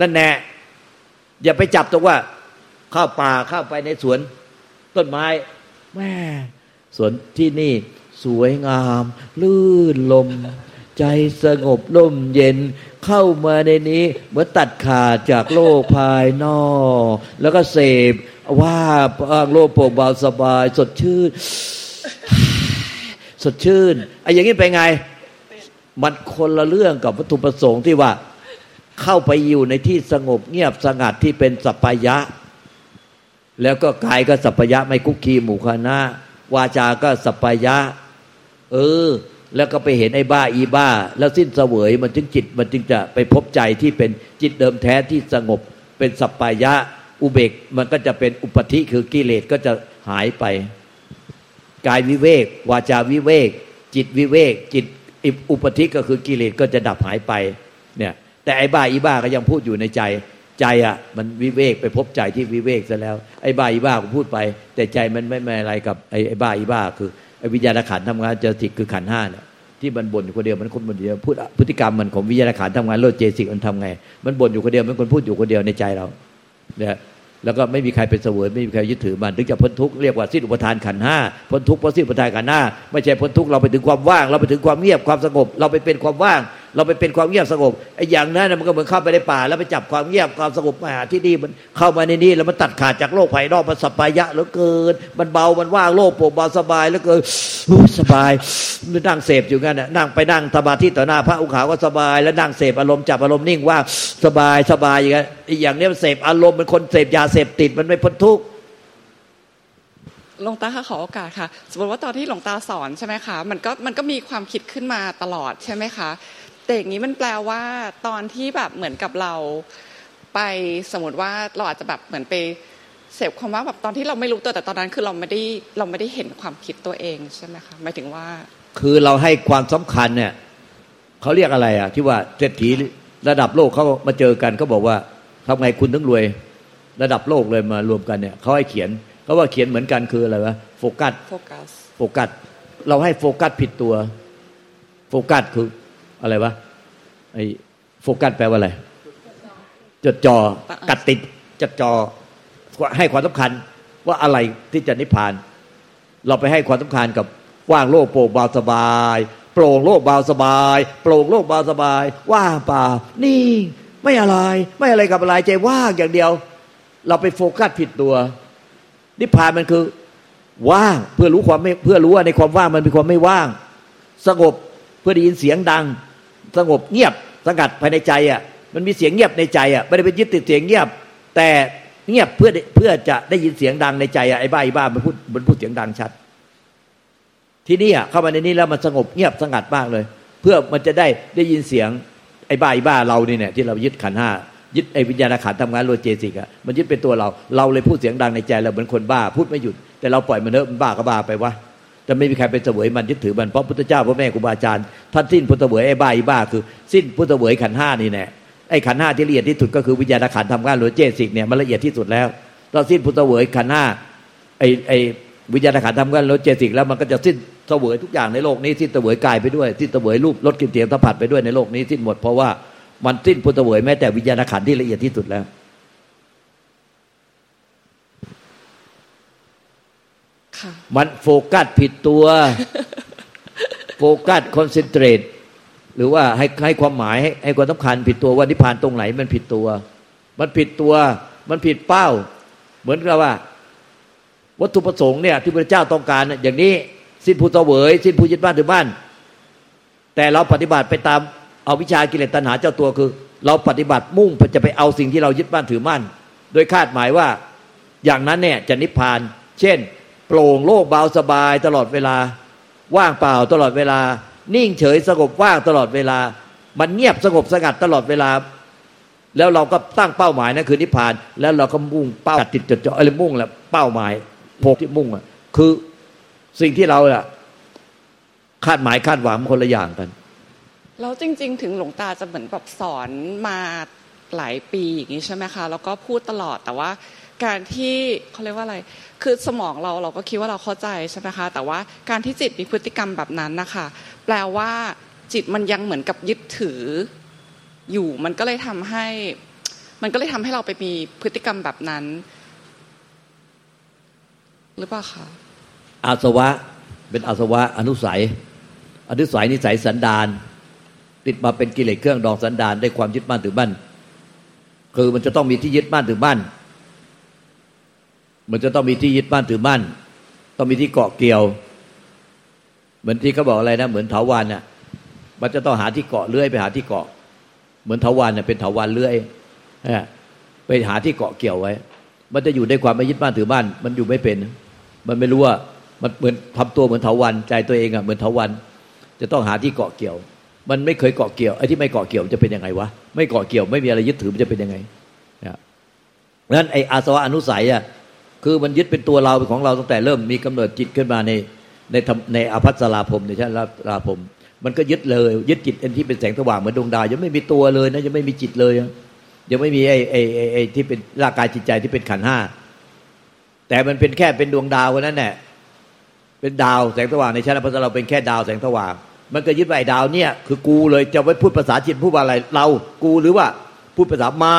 นั่นแน่อย่าไปจับตรงว่าเข้าป่าเข้าไปในสวน ต้นไม้แม่สวนที่นี่สวยงาม ลื่นลม ใจสงบร่มเย็นเข้ามาในนี้เหมือนตัดขาดจากโลกภายนอก แล้วก็เสพว่าโลกโปร่งเบาสบาย สดชื่น สดชื่นไอ้อย่างนี้เป็นไง มันคนละเรื่องกับวัตถุประสงค์ที่ว่า เข้าไปอยู่ในที่สงบเงียบสงัดที่เป็นสัพพยะ แล้วก็กายก็สัพพยะไม่คุกคีหมู่คณะวาจาก็สัพพยะ เออ แล้วก็ไปเห็นไอ้บ้าอีบ้า แล้วสิ้นเสวยมันจึงจิตมันจึงจะไปพบใจที่เป็นจิตเดิมแท้ที่สงบ เป็นสัพพยะอุเบกมันก็จะเป็นอุปธิคือกิเลสก็จะหายไป กายวิเวก วาจาวิเวก จิตวิเวก จิตอุปธิก็คือกิเลสก็จะดับหายไปเนี่ยแต่ไอ้บ้าอีบ้าก็ยังพูดอยู่ในใจใจอะมันวิเวกไปพบใจที่วิเวกซะแล้วไอ้บ้าอีบ้าก็พูดไป แต่ใจมันไม่ไม่อะไรกับไอ้ไอ้บ้าอีบ้าคือ วิญญาณขันธ์ทำงานเจติกคือขันห้าเนี่ยที่มันบ่นอยู่คนเดียวมันคนบ่นเดียวพูดพฤติกรรมมันของวิญญาณขันธ์ทำงานโลดเจสิกมันทำไง มันบ่นอยู่คนเดียวมันคนพูดอยู่คนเดียวในใจเราเนี่ยแล้วก็ไม่มีใครเป็นเสวยไม่มีใครยึดถือมันถึงจะพ้นทุกข์เรียกว่าสิ้นอุปทานขันห้าพ้นทุกข์เพราะสิ้นอุปทานขันห้าไม่ใช่พ้นทุกข์เราไปถึงความว่าง เราไปถึงความเงียบความสงบ เราไปเป็นความว่าง เราไปเป็นความเงียบสงบไอ้อย่างนั้นมันก็เหมือนเข้าไปในป่า แล้วไปจับความเงียบความสงบมาหาที่นี่มันเข้ามาในนี้แล้วมันตัดขาดจากโลกภายนอกมันสบายะเหลือเกิน มันเบามันว่างโลกโปร่งเบาสบายเหลือเกินสบายนั่งเสพอยู่งั้นน่ะนั่งไปนั่งสมาธิต่อหน้าพระอุขาก็สบาย แล้วนั่งเสพอารมณ์จับอารมณ์นิ่งว่างสบายสบายอย่างเงี้อย่างนี้มันเสพอารมณ์มันคนเสพยาเสพติดมันไม่พ้นทุกข์หลวงตาคะขอโอกาสค่ะ สมมติว่าตอนที่หลวงตาสอนใช่ไหมคะมันก็มันก็มีความคิดขึ้นมาตลอดใช่ไหมคะ แต่อย่างนี้มันแปลว่าตอนที่แบบเหมือนกับเราไปสมมติว่าเราอาจจะแบบเหมือนไปเสพความว่าแบบตอนที่เราไม่รู้ตัวแต่ตอนนั้นคือเราไม่ได้เราไม่ได้เห็นความคิดตัวเองใช่ไหมคะหมายถึงว่า คือเราให้ความสำคัญเนี่ยเขาเรียกอะไรอะ ที่ว่าเศรษฐีระดับโลกเขามาเจอกันเขาบอกว่าทำไงคุณถึงรวย ระดับโลกเลยมารวมกันเนี่ยเขาให้เขียนเขาว่าเขียนเหมือนกันคืออะไรวะโฟกัสโฟกัสโฟกัส เราให้โฟกัสผิดตัว โฟกัสคือ อะไรวะไอ้โฟกัสแปลว่าอะไร จดจ่อกัดติดจดจ่อให้ความสำคัญว่าอะไรที่จะนิพพาน เราไปให้ความสำคัญกับว่างโล่งโปร่งเบาสบาย โปร่งโล่งเบาสบาย โปร่งโล่งเบาสบาย ว่างเปล่านี่ไม่อะไร ไม่อะไรกับอะไรใจว่างอย่างเดียว เราไปโฟกัสผิดตัว นิพพานมันคือ ว่างเพื่อรู้ความไม่เพื่อรู้ว่าในความว่างมันเป็นความไม่ว่าง สงบเพื่อได้ยินเสียงดัง สงบเงียบสงัดภายในใจอะมันมีเสียงเงียบในใจอะไม่ได้ไปยึดติดเสียงเงียบ แต่เงียบเพื่อเพื่อจะได้ยินเสียงดังในใจอะไอ้บ้าไอ้บ้ามันพูดมันพูดเสียงดังชัด ที่นี่อะเข้ามาในนี้แล้วมันสงบเงียบสงัดมากเลย เพื่อมันจะได้ได้ยินเสียงไอ้บ้าไอ้บ้าเรานี่เนี่ยที่เรายึดขันห้ายึดไอ้วิญญาณขันทำงานโลเจสิกอะมันยึดเป็นตัวเรา เราเลยพูดเสียงดังในใจเราเหมือนคนบ้าพูดไม่หยุด แต่เราปล่อยมันเถอะมันบ้าก็บ้าไปวะ จะไม่มีใครเป็นเสวยมันยึดถือมันเพราะพุทธเจ้าพระแม่ครูบาอาจารย์ท่านสิ้นพุทธเสวยไอ้บ้าไอ้บ้าคือ สิ้นพุทธเสวยขันห้านี่แน่ไอ้ขันห้าที่ละเอียดที่สุดก็คือวิญญาณขันทำงานโลเจสิกเนี่ยมันละเอียดที่สุดแล้วตอนสิ้นพุทธเสวยขันห้าไอ้ไอ้วิญญาณขันทำงานโลเจสิกแล้วมันก็จะสิ้นเสวยทุกอย่างในโลกนี้สิ้นเสวยกายไปด้วยสิ้นเสวยรูปรสกลิ่นเสียงสัมผัสไปด้วยในโลกนี้สิ้นหมดเพราะว่ามันสิ้นพุทธเสวยแม้แต่วิญญาณขันที่ละเอียดที่สุดแล้ว ค่ะ มันโฟกัสผิดตัว โฟกัสคอนเซนเทรตหรือว่าให้ให้ความหมายให้ให้ความสำคัญผิดตัวว่านิพพานตรงไหนมันผิดตัว มันผิดตัว มันผิดเป้า เหมือนกับว่า วัตถุประสงค์เนี่ยที่พระเจ้าต้องการเนี่ยอย่างนี้สิ้นผู้เสวย สิ้นผู้ยึดบ้านถือบ้าน แต่เราปฏิบัติไปตามเอาวิชากิเลสตัณหาเจ้าตัวคือ เราปฏิบัติมุ่งจะไปเอาสิ่งที่เรายึดบ้านถือมั่น โดยคาดหมายว่าอย่างนั้นเนี่ยจะนิพพาน เช่น โปร่งโล่งเบาสบายตลอดเวลา ว่างเปล่าตลอดเวลา นิ่งเฉยสงบว่างตลอดเวลา มันเงียบสงบสงัดตลอดเวลา แล้วเราก็ตั้งเป้าหมายนั่นคือนิพพาน แล้วเราก็มุ่งเป้าติดจดจ่ออะไรมุ่งแหละเป้าหมายโพกที่มุ่งอะคือสิ่งที่เราอะคาดหมายคาดหวังคนละอย่างกัน แล้วจริง ๆ ถึงหลวงตาจะเหมือนแบบสอนมาหลายปีอย่างนี้ใช่ไหมคะ แล้วก็พูดตลอดแต่ว่าการที่เขาเรียกว่าอะไร คือสมองเราเราก็คิดว่าเราเข้าใจใช่ไหมคะแต่ว่าการที่จิตมีพฤติกรรมแบบนั้นนะคะแปลว่าจิตมันยังเหมือนกับยึดถืออยู่มันก็เลยทำให้ มันก็เลยทำให้เราไปมีพฤติกรรมแบบนั้น หรือเปล่าคะอาสวะเป็นอาสวะอนุสัย อนุสัยนิสัยสันดานติดมาเป็นกิเลสเครื่องดองสันดานได้ความยึดมั่นถือมั่นคือมันจะต้องมีที่ยึดมั่นถือมั่น มันจะต้องมีที่ยึดมั่นถือมั่น ต้องมีที่เกาะเกี่ยว เหมือนที่เขาบอกอะไรนะ เหมือนเถาวันน่ะ มันจะต้องหาที่เกาะเลื้อยไปหาที่เกาะ เหมือนเถาวันน่ะเป็นเถาวันเลื้อยไปหาที่เกาะเกี่ยวไว้ มันจะอยู่ในความไม่ยึดมั่นถือมั่น มันอยู่ไม่เป็น มันไม่รู้ว่ามันเหมือนทำตัวเหมือนเถาวันใจตัวเองอะเหมือนเถาวันจะต้องหาที่เกาะเกี่ยว มันไม่เคยเกาะเกี่ยวไอ้ที่ไม่เกาะเกี่ยวจะเป็นยังไงวะไม่เกาะเกี่ยวไม่มีอะไรยึดถือมันจะเป็นยังไงนะนั้นไอ้อาสวะอนุสัยอะ คือมันยึดเป็นตัวเราเป็นของเราตั้งแต่เริ่มมีกำเนิดจิตขึ้นมาในในในอภัสราพรมในชั้นลาพรมมันก็ยึดเลย ยึดจิตอันที่เป็นแสงสว่างเหมือนดวงดาวยังไม่มีตัวเลยนะยังไม่มีจิตเลยยังไม่มีไอ้ไอ้ไอ้ที่เป็นร่างกายจิตใจที่เป็นขันห้าแต่มันเป็นแค่เป็นดวงดาวนั้นแหละเป็นดาวแสงสว่างในชั้นอภัสราเป็นแค่ดาวแสงสว่าง มันก็ยึดไอ้ดาวเนี่ย คือกูเลยจะไว้พูดภาษาจิตพูดว่าอะไรเรากูหรือว่าพูดภาษาไม้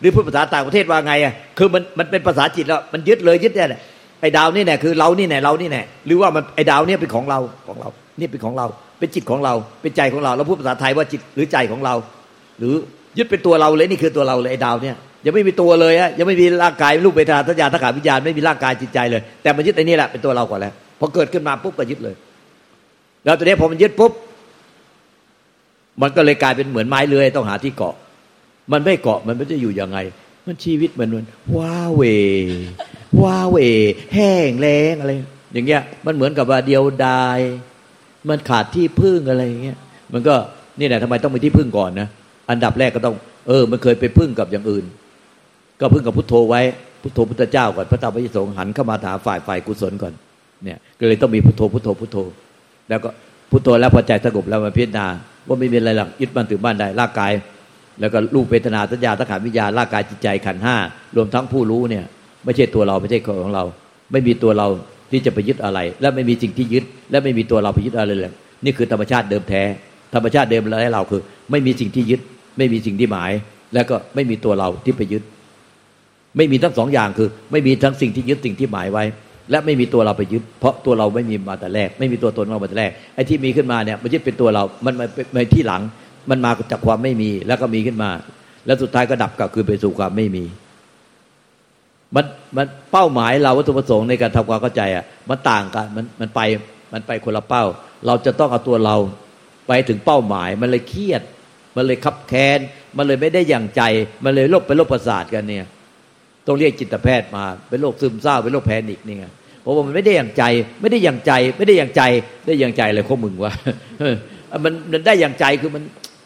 หรือพูดภาษาต่างประเทศว่าไงอะคือมันมันเป็นภาษาจิตแล้วมันยึดเลยยึดเนี่ยไอ้ดาวนี่แน่คือเรานี่แน่เรานี่แน่หรือว่ามันไอ้ดาวเนี่ยเป็นของเราของเรา นี่เป็นของเรา เป็นจิตของเรา เป็นใจของเราเราพูดภาษาไทยว่าจิตหรือใจของเรา หรือยึดเป็นตัวเราเลยนี่คือตัวเราเลยไอ้ดาวเนี่ยยังไม่มีตัวเลยอะยังไม่มีร่างกายรูปเวทนาสัญญาทัศนวิญญาณไม่มีร่างกายจิตใจเลย แต่มันยึดไอ้นี่แหละเป็นตัวเราก่อนแล้วพอเกิดขึ้นมาปุ๊บก็ยึดเลย แล้วตัวนี้พอมันยึดปุ๊บมันก็เลยกลายเป็นเหมือนไม้เลื้อยต้องหาที่เกาะ มันไม่เกาะมันไม่จะอยู่ยังไง มันชีวิตมันมันว้าเวว้าเว แห้งแล้งอะไร อย่างเงี้ย มันเหมือนกับว่าเดียวดาย มันขาดที่พึ่งอะไรอย่างเงี้ยมันก็นี่แหละทำไมต้องมีที่พึ่งก่อนนะอันดับแรกก็ต้อง เออ มันเคยไปพึ่งกับอย่างอื่น ก็พึ่งกับพุทโธไว้พุทโธพุทธเจ้าก่อนพระธรรมพระสงฆ์หันเข้ามาหาฝ่ายฝ่ายกุศลก่อนเนี่ยก็เลยต้องมีพุทโธพุทโธพุทโธ แล้วก็พุทโธแล้วพอใจสงบแล้วมาพิจารณาว่าไม่มีอะไรหรอกยึดมั่นถือมั่นได้ร่างกาย แล้วก็รูปเวทนาสัญญาสังขารวิญญาณร่างกายจิตใจขันห้ารวมทั้งผู้รู้เนี่ย ไม่ใช่ตัวเราไม่ใช่ของเรา ไม่มีตัวเราที่จะไปยึดอะไร และไม่มีสิ่งที่ยึด และไม่มีตัวเราไปยึดอะไรเลยนี่คือธรรมชาติเดิมแท้ ธรรมชาติเดิมแล้วเราคือ ไม่มีสิ่งที่ยึด ไม่มีสิ่งที่หมาย แล้วก็ไม่มีตัวเราที่ไปยึด ไม่มีทั้งสองอย่างคือ ไม่มีทั้งสิ่งที่ยึดสิ่งที่หมายไว้ และไม่มีตัวเราไปยึด เพราะตัวเราไม่มีมาแต่แรก ไม่มีตัวตนมาแต่แรกไอ้ที่มีขึ้นมาเนี่ยมันยึดเป็นตัวเรา มันมาที่หลัง มันมาจากความไม่มี แล้วก็มีขึ้นมา แล้วสุดท้ายก็ดับกลับคือไปสู่ความไม่มี มันมันเป้าหมายเราวัตถุประสงค์ในการทำความเข้าใจอะ มันต่างกันมันมันไปมันไปคนละเป้า เราจะต้องเอาตัวเราไปถึงเป้าหมาย มันเลยเครียด มันเลยคับแค้นมันเลยไม่ได้อย่างใจ มันเลยโรคเป็นโรคประสาทกันเนี่ย ต้องเรียกจิตแพทย์มา เป็นโรคซึมเศร้า เป็นโรคแพนิคนี่ไงเพราะว่ามันไม่ได้อย่างใจ ไม่ได้อย่างใจ ไม่ได้อย่างใจ ได้อย่างใจอะไรของมึงวะมันมันได้อย่างใจคือมัน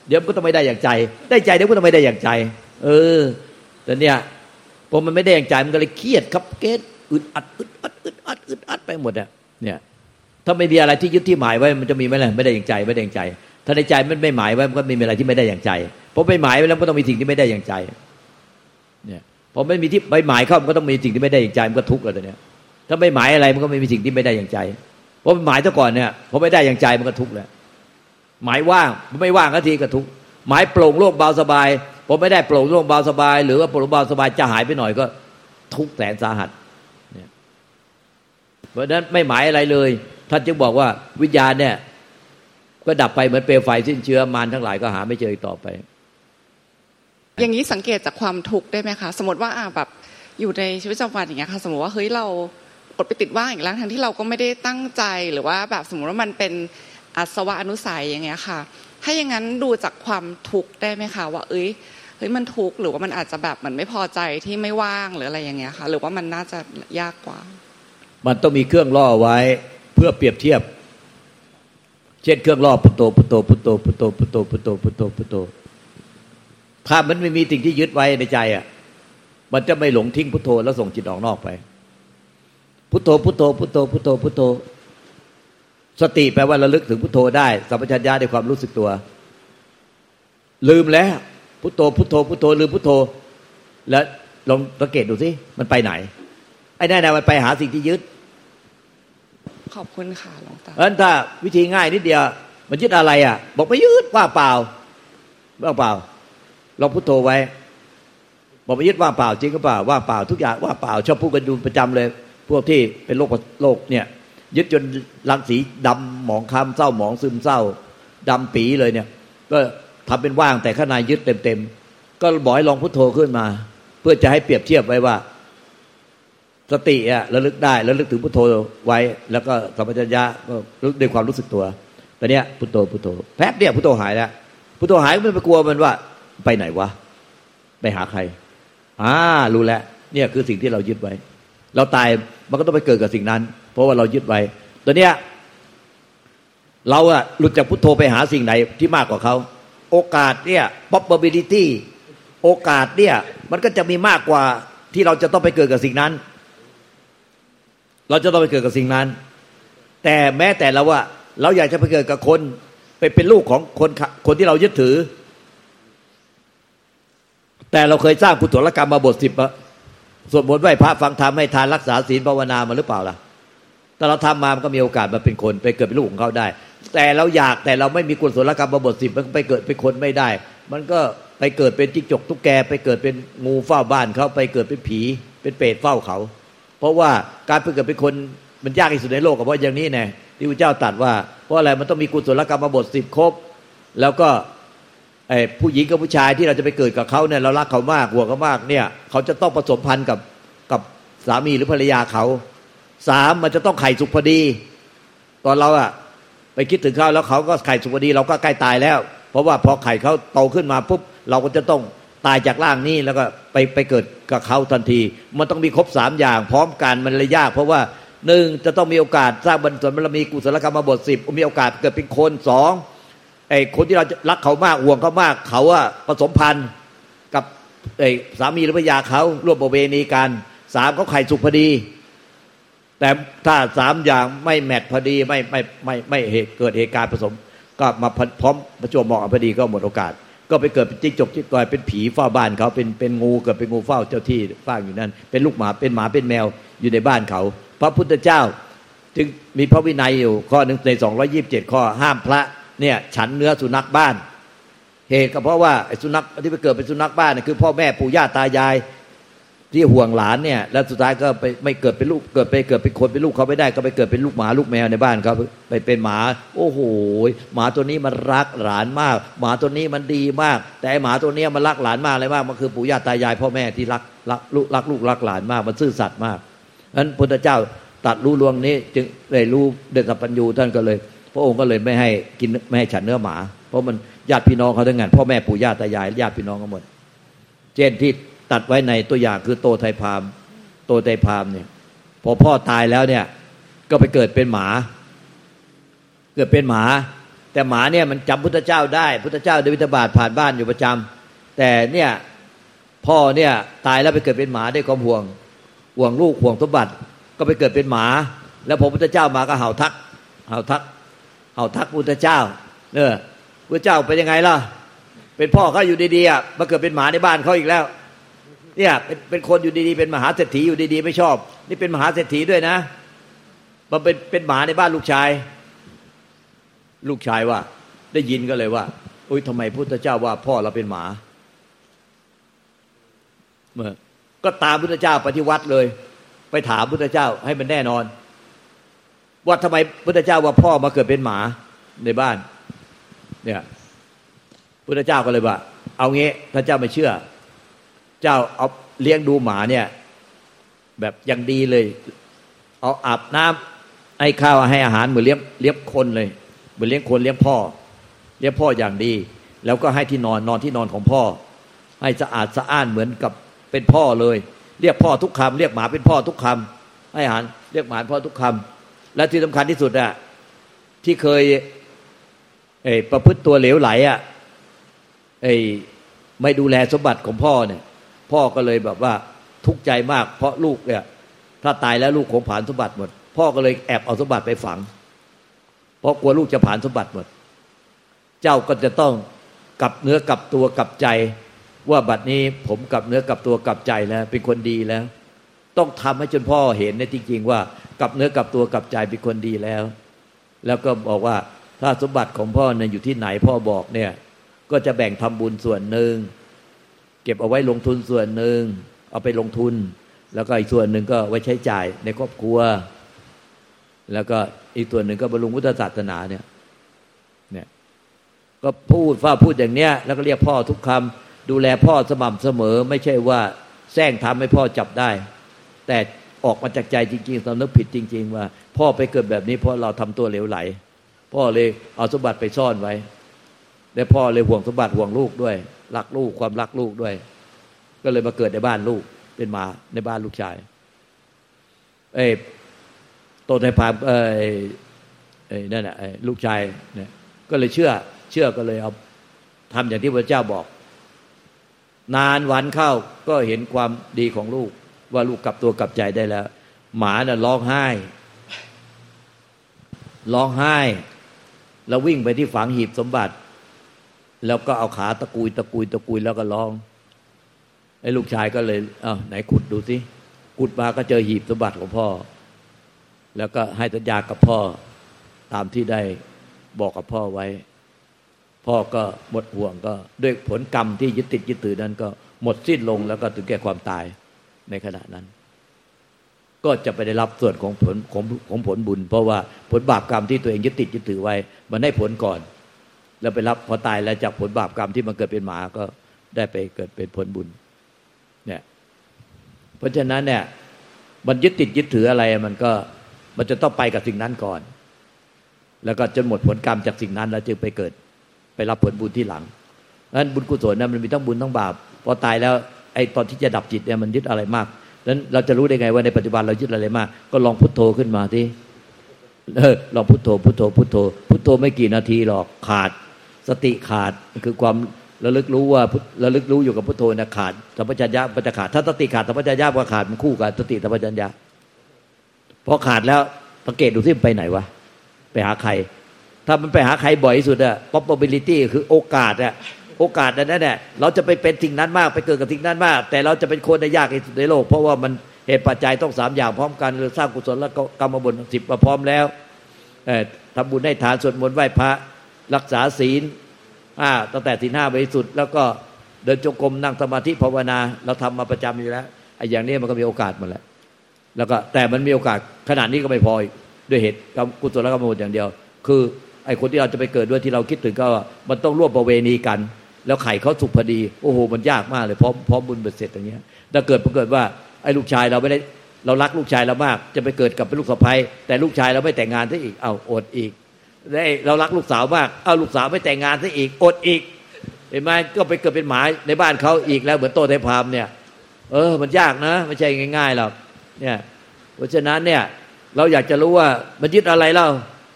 เดี๋ยวก็ต้องไม่ได้อย่างใจ ได้ใจเดี๋ยวก็ต้องไม่ได้อย่างใจ เออแต่เนี่ยพอมันไม่ได้อย่างใจมันก็เลยเครียดครับเกตอึดอัดอึดอัดอึดอัดอึดอัดไปหมดอะเนี่ย ถ้าไม่มีอะไรที่ยึดที่หมายไว้มันจะมีไหมล่ะไม่ได้อย่างใจไม่ได้อย่างใจ ถ้าในใจมันไม่หมายไว้มันก็ไม่มีอะไรที่ไม่ได้อย่างใจเพราะไม่หมายไว้แล้วก็ต้องมีสิ่งที่ไม่ได้อย่างใจ เนี่ยพอไม่มีที่ไม่หมายเข้ามันก็ต้องมีสิ่งที่ไม่ได้อย่างใจมันก็ทุกข์แล้วตอนนี้ยถ้าไม่หมายอะไรมันก็ไม่มีสิ่งที่ไม่ได้อย่างใจเพราะหมายซะก่อนเนี่ยพอไม่ได้อย่างใจมันก็ทุกข์แล้ว หมายว่างไม่ว่างก็ทีก็ทุกหมายโปร่งโล่งเบาสบายพอไม่ได้โปร่งโล่งเบาสบาย หรือว่าโปร่งเบาสบายจะหายไปหน่อยก็ ทุกแสนสาหัสเนี่ยเพราะนั้นไม่หมายอะไรเลยท่านจึงบอกว่าวิญญาณเนี่ยก็ดับไปเหมือนเปลวไฟสิ้นเชื้อมารทั้งหลายก็หาไม่เจออีกต่อไป อย่างนี้สังเกตจากความทุกข์ได้ไหมคะ สมมติว่าอ่าแบบอยู่ในชีวิตประจำวันอย่างเงี้ยค่ะ สมมติว่าเฮ้ยเรากดไปติดว่างอีกแล้วทั้งที่เราก็ไม่ได้ตั้งใจหรือว่าแบบสมมติว่ามันเป็น อาสวะอนุสัยอย่างเงี้ยค่ะ ถ้าอย่างนั้นดูจากความทุกข์ได้ไหมคะว่าเอ้ยเฮ้ยมันทุกข์หรือว่ามันอาจจะแบบเหมือนไม่พอใจที่ไม่ว่างหรืออะไรอย่างเงี้ยค่ะ หรือว่ามันน่าจะยากกว่า มันต้องมีเครื่องล่อไว้เพื่อเปรียบเทียบ เช่นเครื่องล่อพุทโธพุทโธพุทโธพุทโธพุทโธพุทโธพุทโธพุทโธถ้ามันไม่มีสิ่งที่ยึดไว้ในใจอะ มันจะไม่หลงทิ้งพุทโธแล้วส่งจิตออกนอกไป พุทโธพุทโธพุทโธพุทโธพุทโธ สติแปลว่าระลึกถึงพุทโธได้ สัมปชัญญะในความรู้สึกตัว ลืมแล้ว พุทโธพุทโธพุทโธลืมพุทโธ แล้วลองสังเกตดูสิมันไปไหน ไอ้นั่นนะมันไปหาสิ่งที่ยึด ขอบคุณค่ะหลวงตาเพราะฉะนั้นถ้าวิธีง่ายนิดเดียว มันยึดอะไรอะ บอกไม่ยึดว่าเปล่าว่าเปล่าลองพุทโธไว้บอกไม่ยึดว่าเปล่าจริงก็เปล่าว่าเปล่าทุกอย่างว่าเปล่าชอบพูดกันดูประจำเลย พวกที่เป็นโรคโรคเนี่ย ยึดจนรังสีดำหมองคล้ำเศร้าหมองซึมเศร้าดำปีเลยเนี่ย ก็ทำเป็นว่างแต่ข้างในยึดเต็มๆก็บอกให้ลองพุทโธขึ้นมา เพื่อจะให้เปรียบเทียบไว้ว่า สติอะระลึกได้ระลึกถึงพุทโธไว้ แล้วก็สัมปชัญญะก็รู้ด้วยความรู้สึกตัวแต่เนี้ยพุทโธพุทโธแป๊บเดียวพุทโธหายแล้วพุทโธหายก็ไม่ไปกลัวมันว่า ไปไหนวะไปหาใครอ่ารู้แล้วเนี่ยคือสิ่งที่เรายึดไว้ เราตายมันก็ต้องไปเกิดกับสิ่งนั้น เพราะว่าเรายึดไว้ ตัวเนี้ยเราอะหลุดจากพุทโธไปหาสิ่งไหนที่มากกว่าเขา โอกาสเนี่ย probability โอกาสเนี่ย มันก็จะมีมากกว่าที่เราจะต้องไปเกิดกับสิ่งนั้น เราจะต้องไปเกิดกับสิ่งนั้น แต่แม้แต่เราว่า เราอยากจะไปเกิดกับคน ไปเป็นลูกของคนคนที่เรายึดถือ แต่เราเคยสร้างกุศลกรรมมาบทสิบสวดมนต์ไหว้พระฟังธรรมให้ทานรักษาศีลภาวนามาหรือเปล่าล่ะ แต่เราทำมามันก็มีโอกาสมาเป็นคนไปเกิดเป็นลูกของเขาได้ แต่เราอยากแต่เราไม่มีกุศลกรรมมาบทสิบมันไปเกิดเป็นคนไม่ได้ มันก็ไปเกิดเป็นจิ้งจกตุ๊กแกไปเกิดเป็นงูเฝ้าบ้านเขาไปเกิดเป็นผีเป็นเปรตเฝ้าเขา เพราะว่าการไปเกิดเป็นคนมันยากที่สุดในโลกเพราะอย่างนี้แน่ที่พระเจ้าตรัสว่า เพราะอะไรมันต้องมีกุศลกรรมบทสิบครบ แล้วก็ไอผู้หญิงกับผู้ชายที่เราจะไปเกิดกับเขาเนี่ยเรารักเขามากห่วงเขามากเนี่ย เขาจะต้องผสมพันธ์กับกับสามีหรือภรรยาเขา สามมันจะต้องไข่สุกพอดี ตอนเราอะไปคิดถึงเขาแล้วเขาก็ไข่สุกพอดี เราก็ใกล้ตายแล้ว เพราะว่าพอไข่เขาโตขึ้นมาปุ๊บเราก็จะต้องตายจากร่างนี้แล้วก็ไปไปเกิดกับเขาทันที มันต้องมีครบสามอย่าง พร้อมกันมันเลยยาก เพราะว่าหนึ่งจะต้องมีโอกาสสร้างบรรสนบารมีกุศลกรรมบทสิบมีโอกาสเกิดเป็นคนสองไอ้คนที่เรารักเขามากห่วงเขามาก เขาอะผสมพันธ์กับไอ้สามีหรือภรรยาเขาร่วมประเวณีกันสามเขาไข่สุกพอดี แต่ถ้าสามอย่างไม่แมทพอดีไม่ไม่ไม่ไม่เหตุเกิดเหตุการณ์ผสม ก็มาพร้อมประจวบเหมาะพอดีก็หมดโอกาส ก็ไปเกิดเป็นจิ้งจกที่กลายเป็นผีเฝ้าบ้านเขาเป็นเป็นงูเกิดเป็นงูเฝ้าเจ้าที่ฝ้าอยู่นั่นเป็นลูกหมาเป็นหมาเป็นแมวอยู่ในบ้านเขา พระพุทธเจ้าจึงมีพระวินัยอยู่ข้อหนึ่งในสองยี่บเจ็ดข้อห้ามพระเนี่ยฉันเนื้อสุนัขบ้าน เหตุก็เพราะว่าไอ้สุนัขที่ไปเกิดเป็นสุนัขบ้านนี่คือพ่อแม่ปู่ย่าตายาย ที่ห่วงหลานเนี่ย แล้วสุดท้ายก็ไปไม่เกิดเป็นลูกเกิดไปเกิดเป็นคนเป็นลูกเขาไม่ได้ ก็ไปเกิดเป็นลูกหมาลูกแมวในบ้านเขาไปเป็นหมา โอ้โหหมาตัวนี้มันรักหลานมาก หมาตัวนี้มันดีมาก แต่หมาตัวนี้มันรักหลานมากเลยมากมันคือปู่ย่าตายายพ่อแม่ที่รักรักลูกรักลูกรักหลานมากมันซื่อสัตย์มากนั้นพุทธเจ้าตัดรู้ลวงนี้จึงได้รู้เดชสัพพัญญูท่านก็เลย พระองค์ก็เลยไม่ให้กินไม่ให้ฉันเนื้อหมา เพราะมันญาติพี่น้องเขาทั้งนั้นพ่อแม่ปู่ย่าตายายญาติพี่น้องกันหมด เช่นที่ ตัดไว้ในตัวอย่างคือโตไทพาม โตไทพามเนี่ย พอพ่อตายแล้วเนี่ย ก็ไปเกิดเป็นหมา เกิดเป็นหมา แต่หมาเนี่ยมันจำพุทธเจ้าได้พุทธเจ้าเดวิทบาทผ่านบ้านอยู่ประจำแต่เนี่ยพ่อเนี่ยตายแล้วไปเกิดเป็นหมาได้ความห่วง ห่วงลูกห่วงสมบัติ ก็ไปเกิดเป็นหมา แล้วพอพุทธเจ้ามาก็เห่าทัก เห่าทัก เห่าทักพุทธเจ้าเนอพุทธเจ้าเป็นยังไงล่ะ เป็นพ่อเขาอยู่ดีๆมาเกิดเป็นหมาในบ้านเขาอีกแล้ว เนี่ยเป็นเป็นคนอยู่ดีๆเป็นมหาเศรษฐีอยู่ดีๆไม่ชอบ นี่เป็นมหาเศรษฐีด้วยนะมาเป็นเป็นหมาในบ้านลูกชาย ลูกชายว่า ได้ยินก็เลยว่าอุ้ยทำไมพุทธเจ้าว่าพ่อเราเป็นหมาเมื่อก็ตามพุทธเจ้าไปฏิวัติเลย ไปถามพุทธเจ้าให้มันแน่นอน ว่าทำไมพุทธเจ้าว่าพ่อมาเกิดเป็นหมาในบ้าน เนี่ยพุทธเจ้าก็เลยว่า เอางี้ถ้าเจ้าไม่เชื่อ เจ้าเอาเลี้ยงดูหมาเนี่ย แบบอย่างดีเลย เอาอาบน้ำให้ข้าวให้อาหารเหมือนเลี้ยงเลี้ยงคนเลย เหมือนเลี้ยงคนเลี้ยงพ่อ เลี้ยงพ่ออย่างดี แล้วก็ให้ที่นอนนอนที่นอนของพ่อ ให้สะอาดสะอ้านเหมือนกับเป็นพ่อเลย เรียกพ่อทุกคำเรียกหมาเป็นพ่อทุกคำให้อาหารเรียกหมาพ่อทุกคำและที่สำคัญที่สุดอะที่เคยเอประพฤติตัวเหลวไหลอะไอไม่ดูแลสมบัติของพ่อเนี่ย พ่อก็เลยแบบว่าทุกข์ใจมาก เพราะลูกเนี่ย ถ้าตายแล้วลูกคงผ่านสมบัติหมด พ่อก็เลยแอบเอาสมบัติไปฝัง เพราะกลัวลูกจะผ่านสมบัติหมด เจ้าก็จะต้องกลับเนื้อกลับตัวกลับใจ ว่าบัดนี้ผมกลับเนื้อกลับตัวกลับใจแล้วเป็นคนดีแล้ว ต้องทำให้จนพ่อเห็นในจริงๆว่ากลับเนื้อกลับตัวกลับใจเป็นคนดีแล้ว แล้วก็บอกว่าถ้าสมบัติของพ่อเนี่ยอยู่ที่ไหนพ่อบอกเนี่ย ก็จะแบ่งทำบุญส่วนหนึ่ง เก็บเอาไว้ลงทุนส่วนหนึ่งเอาไปลงทุน แล้วก็อีกส่วนหนึ่งก็ไว้ใช้จ่ายในครอบครัว แล้วก็อีกส่วนหนึ่งก็บรรลุพุทธศาสนาเนี่ยเนี่ยก็พูดว่าพูดอย่างเนี้ย แล้วก็เรียกพ่อทุกคำดูแลพ่อสม่ำเสมอ ไม่ใช่ว่าแซงทำให้พ่อจับได้ แต่ออกมาจากใจจริง ๆสำนึกผิดจริง ๆ ว่า พ่อไปเกิดแบบนี้เพราะเราทำตัวเหลวไหล พ่อเลยเอาสมบัติไปซ่อนไว้และพ่อเลยห่วงสมบัติห่วงลูกด้วย รักลูกความรักลูกด้วย ก็เลยมาเกิดในบ้านลูกเป็นมาในบ้านลูกชาย เอ้โตไทยพามเอ้เอ้นั่นแหละลูกชายเนี่ยก็เลยเชื่อ เชื่อก็เลยเอาทำอย่างที่พระเจ้าบอก นานวันเข้าก็เห็นความดีของลูก ว่าลูกกลับตัวกลับใจได้แล้ว หมาน่ะร้องไห้ร้องไห้ แล้ววิ่งไปที่ฝังหีบสมบัติ แล้วก็เอาขาตะกุยตะกุยตะกุยแล้วก็ร้องไอ้ลูกชายก็เลยอ้าวไหนขุดดูสิขุดมาก็เจอหีบสมบัติของพ่อ แล้วก็ให้สัญญากับพ่อตามที่ได้บอกกับพ่อไว้ พ่อก็หมดห่วงก็ ด้วยผลกรรมที่ยึดติดยึดถือนั้น ก็หมดสิ้นลงแล้วก็ถึงแก่ความตายในขณะนั้น ก็จะไปได้รับส่วนของผลของของผลบุญ เพราะว่าผลบาปกรรมที่ตัวเองยึดติดยึดถือไว้ มันได้ผลก่อน แล้วไปรับพอตายแล้วจากผลบาปกรรมที่มันเกิดเป็นหมาก็ได้ไปเกิดเป็นผลบุญเนี่ยเพราะฉะนั้นเนี่ยมันยึดติดยึดถืออะไรมันก็มันจะต้องไปกับสิ่งนั้นก่อน แล้วก็จนหมดผลกรรมจากสิ่งนั้น แล้วจึงไปเกิดไปรับผลบุญที่หลังนั้นบุญกุศลนั้นมันมีทั้งบุญทั้งบาปพอตายแล้วไอ้ตอนที่จะดับจิตเนี่ยมันยึดอะไรมากนั้นเราจะรู้ได้ไงว่าในปัจจุบันเรายึดอะไรมาก ก็ลองพุทโธขึ้นมาที่เออลองพุทโธพุทโธพุทโธพุทโธไม่กี่นาทีหรอกขาด สติขาดคือความระลึกรู้ว่าระลึกรู้อยู่กับพุทโธนะขาดสัมปชัญญะมันจะขาด ถ้าสติขาดสัมปชัญญะก็ขาดมันคู่กันสติสัมปชัญญะพอขาดแล้วสังเกตดูที่มันไปไหนวะไปหาใคร ถ้ามันไปหาใครบ่อยที่สุดอะ probability คือโอกาสอะโอกาสนั้นแหละเราจะไปเป็นสิ่งนั้นมากไปเกิดกับสิ่งนั้นมาก แต่เราจะเป็นคนในยากที่สุดในโลก เพราะว่ามันเหตุปัจจัยต้องสามอย่างพร้อมกันหรือสร้างกุศลและกรรมบุญสิบมาพร้อมแล้วทำบุญให้ทานสวดมนต์ไหว้พระ รักษาศีลตั้งแต่ทีห้าบริสุทธิ์แล้วก็เดินจงกรมนั่งสมาธิภาวนา เราทำมาประจำอยู่แล้วไอ้อย่างนี้มันก็มีโอกาสหมดแล้วแล้วก็แต่มันมีโอกาสขนาดนี้ก็ไม่พอด้วยเหตุกุศลกรรมบุญอย่างเดียว คือไอ้คนที่เราจะไปเกิดด้วยที่เราคิดถึงก็มันต้องร่วมประเวณีกัน แล้วไข่เขาสุกพอดี โอ้โห มันยากมากเลยพร้อมพร้อมบุญเบ็ดเสร็จอย่างเงี้ยถ้าเกิดปรากฏว่าไอ้ลูกชายเราไม่ได้เรารักลูกชายเรามาก จะไปเกิดกับเป็นลูกสะใภ้แต่ลูกชายเราไม่แต่งงานซะอีกเอาอดอีก ได้เรารักลูกสาวมาก เอาลูกสาวไม่แต่งงานซะอีก อดอีก เห็นไหมก็ไปเกิดเป็นหมาในบ้านเขาอีกแล้วเหมือนโตไทพามเนี่ย เออ มันยากนะ ไม่ใช่ง่ายๆหรอกเนี่ย เพราะฉะนั้นเนี่ย เราอยากจะรู้ว่ามันยึดอะไรเล่า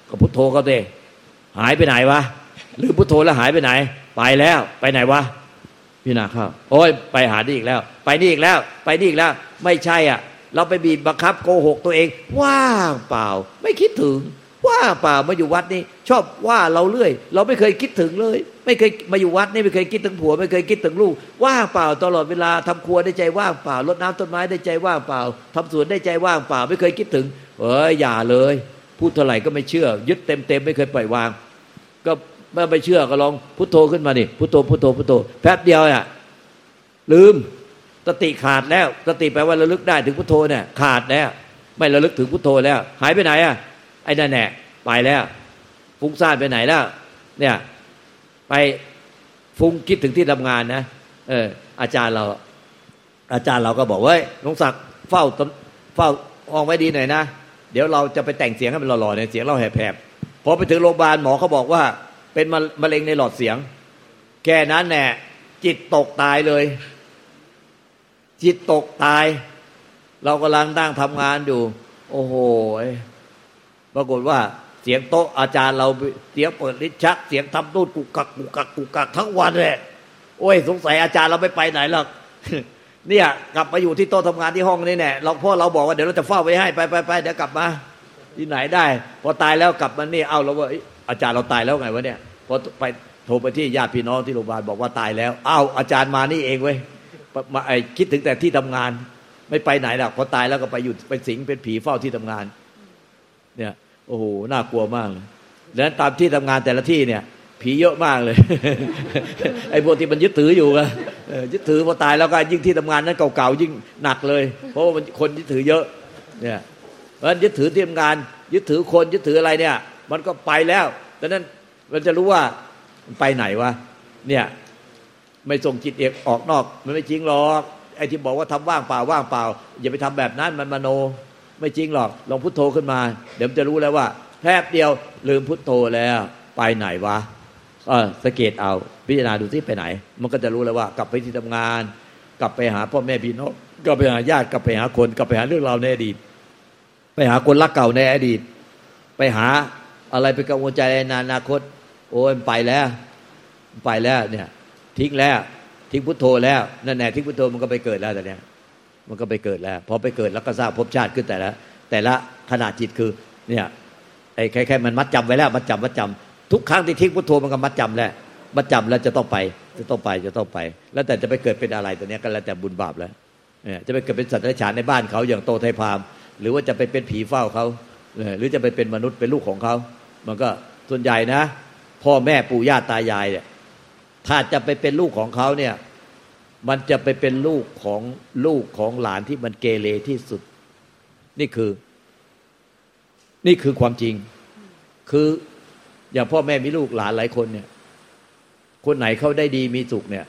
ก็พุทโธเขาเองหายไปไหนวะหรือพุทโธแล้วหายไปไหน ไปแล้วไปไหนวะพี่นาข้าวโอ้ยไปหานี่อีกแล้ว ไปนี่อีกแล้ว ไปนี่อีกแล้ว ไม่ใช่อะ เราไปบีบบังคับโกหกตัวเอง ว่างเปล่า ไม่คิดถึง ว่าเปล่ามาอยู่วัดนี้ชอบว่าเราเรื่อย เราไม่เคยคิดถึงเลย ไม่เคยมาอยู่วัดนี่ไม่เคยคิดถึงผัว ไม่เคยคิดถึงลูก ว่างเปล่าตลอดเวลาทำครัวได้ใจว่างเปล่ารดน้ำต้นไม้ได้ใจว่างเปล่าทำสวนได้ใจว่างเปล่า ไม่เคยคิดถึง เอออย่าเลย พูดเท่าไหร่ก็ไม่เชื่อ ยึดเต็มเต็มไม่เคยปล่อยวาง ก็ไม่ไปเชื่อก็ลองพุทโธขึ้นมานี่พุทโธพุทโธพุทโธแป๊บเดียวอะลืมสติขาดแล้วสติแปลว่าระลึกได้ถึงพุทโธเนี่ยขาดแล้วไม่ระลึกถึงพุทโธแล้ว หายไปไหนอะ ไอ้นั่นแน่ไปแล้วฟุ้งซ่านไปไหนแล้ว เนี่ย ไปฟุ้งคิดถึงที่ทำงานนะเออ อาจารย์เรา อาจารย์เราก็บอกว่าลุงศักดิ์เฝ้าเฝ้าห้องไว้ดีหน่อยนะเดี๋ยวเราจะไปแต่งเสียงให้มันหล่อๆเนี่ยเสียงเราแหบๆพอไปถึงโรงพยาบาลหมอเขาบอกว่า เป็นมะเร็งในหลอดเสียง แค่นั้นแน่จิตตกตายเลย จิตตกตาย เรากำลังนั่งทำงานอยู่ โอ้โห ปรากฏว่าเสียงโต๊ะอาจารย์เราเสียงเปิดลิ้นชัก เสียงทำตูดกุกกักกุกกักกุกกักทั้งวันเลยโอ้ยสงสัยอาจารย์เราไม่ไปไหนหรอกเนี่ยกลับมาอยู่ที่โต๊ะทำงานที่ห้องนี่แน่เราพ่อเราบอกว่าเดี๋ยวเราจะเฝ้าไว้ให้ไปไปไปเดี๋ยวกลับมาที่ไหนได้ พอตายแล้วกลับมานี่เอาเราว่าอาจารย์เราตายแล้วไงวะเนี่ยพอไปโทรไปที่ญาติพี่น้องที่โรงพยาบาลบอกว่าตายแล้วอ้าวอาจารย์มานี่เองเว้ยมาไอคิดถึงแต่ที่ทำงาน ไม่ไปไหนหรอกพอตายแล้วก็ไปอยู่ไปสิงเป็นผีเฝ้าที่ทำงาน เนี่ย โอ้โหน่ากลัวมากเลยแล้วตามที่ทำงานแต่ละที่เนี่ย ผีเยอะมากเลย ไอ้พวกที่มันยึดถืออยู่อะยึดถือพอตายแล้วก็ยิ่งที่ทำงานนั้นเก่าๆยิ่งหนักเลย เพราะว่าคนยึดถือเยอะ เนี่ยเพราะฉะนั้นยึดถือที่ทำงาน ยึดถือคนยึดถืออะไรเนี่ย มันก็ไปแล้วดังนั้นมันจะรู้ว่าไปไหนวะเนี่ยไม่ส่งจิตเอกออกนอก มันไม่จริงหรอกไอ้ที่บอกว่าทำว่างเปล่าว่างเปล่า อย่าไปทำแบบนั้นมันมโน ไม่จริงหรอกลองพุทโธขึ้นมา เดี๋ยวจะรู้แล้วว่าแป๊บเดียวลืมพุทโธแล้ว ไปไหนวะเออสเกตเอาพิจารณาดูที่ไปไหน มันก็จะรู้แล้วว่ากลับไปที่ทำงาน กลับไปหาพ่อแม่พี่น้องกลับไปหาญาติกลับไปหาคน กลับไปหาเรื่องราวในอดีต ไปหาคนรักเก่าในอดีต ไปหาอะไรไปกังวลใจในอนาคต โอ้ยไปแล้วไปแล้วเนี่ย ทิ้งแล้ว ทิ้งพุทโธแล้วนั่นแน่ทิ้งพุทโธมันก็ไปเกิดแล้วแต่เนี้ย มันก็ไปเกิดแล้วพอไปเกิดแล้วก็สร้างภพชาติขึ้นแต่ละแต่ละขนาดจิตคือเนี่ยไอ้แค่แค่มันมัดจำไว้แล้วมัดจำมัดจำทุกครั้งที่ทิ้งพุทโธมันก็มัดจำแล้วมัดจำแล้วจะต้องไปจะต้องไปจะต้องไป แล้วแต่จะไปเกิดเป็นอะไรตัวเนี้ยก็แล้วแต่บุญบาปแล้วเนี่ยจะไปเกิดเป็นสัตว์เดรัจฉานในบ้านเขาอย่างโตไทพาม หรือว่าจะไปเป็นผีเฝ้าเขาหรือจะไปเป็นมนุษย์เป็นลูกของเขา มันก็ส่วนใหญ่นะ พ่อแม่ปู่ย่าตายายเนี่ยถ้าจะไปเป็นลูกของเขาเนี่ย มันจะไปเป็นลูกของลูกของหลานที่มันเกเรที่สุด นี่คือ นี่คือความจริง คืออย่างพ่อแม่มีลูกหลานหลายคนเนี่ย คนไหนเขาได้ดีมีสุขเนี่ย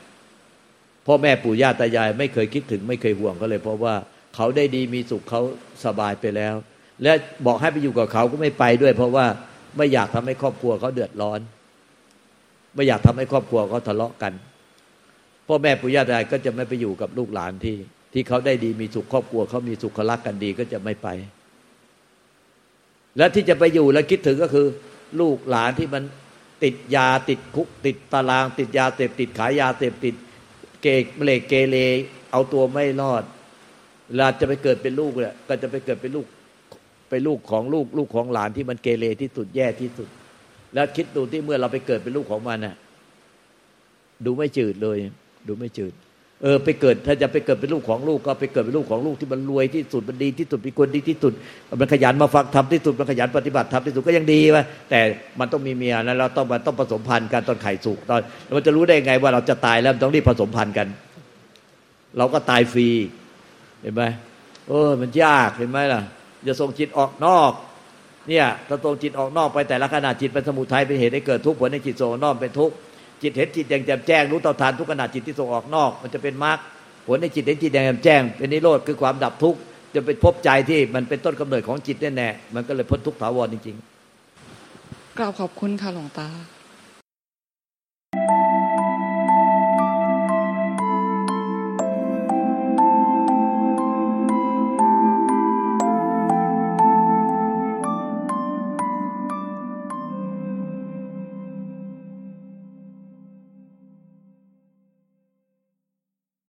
พ่อแม่ปู่ย่าตายาย ไม่เคยคิดถึง ไม่เคยห่วงเขาเลย เพราะว่าเขาได้ดีมีสุขเขาสบายไปแล้ว และบอกให้ไปอยู่กับเขาก็ไม่ไปด้วย เพราะว่าไม่อยากทำให้ครอบครัวเขาเดือดร้อน ไม่อยากทำให้ครอบครัวเขาทะเลาะกัน พ่อแม่ปู่ย่าตายก็จะไม่ไปอยู่กับลูกหลานที่ ที่เขาได้ดีมีสุขครอบครัวเขามีสุขรักษณะกันดีก็จะไม่ไป และที่จะไปอยู่และคิดถึงก็คือ ลูกหลานที่มันติดยาติดคุก ติดตาราง ติดยาเสพติดขายยาเสพติด เกเมเลเกเรเอาตัวไม่รอดเวลาจะไปเกิดเป็นลูกเนี่ยก็จะไปเกิดเป็นลูกไปลูกของลูกลูกของหลานที่มันเกเรที่สุดแย่ที่สุด แล้วคิดดูที่เมื่อเราไปเกิดเป็นลูกของมันน่ะ ดูไม่จืดเลย ดูไม่จืด เออ ไปเกิดถ้าจะไปเกิดเป็นลูกของลูกก็ไปเกิดเป็นลูกของลูกที่มันรวยที่สุดมันดีที่สุดมีคนดีที่สุดมันขยันมาฟังทำที่สุดมันขยันปฏิบัติทำที่สุดก็ยังดีวะแต่มันต้องมีเมียนะเราต้องมันต้องผสมพันธุ์กันตอนไข่สุกตอนเราจะรู้ได้ไงว่าเราจะตายแล้วต้องรีบผสมพันธุ์กัน เราก็ตายฟรีเห็นไหมเออ มันยากเห็นไหมล่ะจะส่งจิตออกนอกเนี่ยถ้าตรงจิตออกนอกไปแต่ละขณะจิตเป็นสมุทัยเป็นเหตุให้เกิดทุกข์ผลในจิตส่งนอกเป็นทุกข์ จิตเห็นจิตแดงแจ่มแจ้งรู้ต่อทานทุกขณะจิตที่ส่งออกนอก มันจะเป็นมรรคผลในจิตเห็นจิตแดงแจ่มแจ้ง เป็นนิโรธคือความดับทุกข์จะเป็นพบใจที่มันเป็นต้นกำเนิดของจิตแน่แน่มันก็เลยพ้นทุกข์ถาวรจริงๆกราบขอบคุณค่ะหลวงตา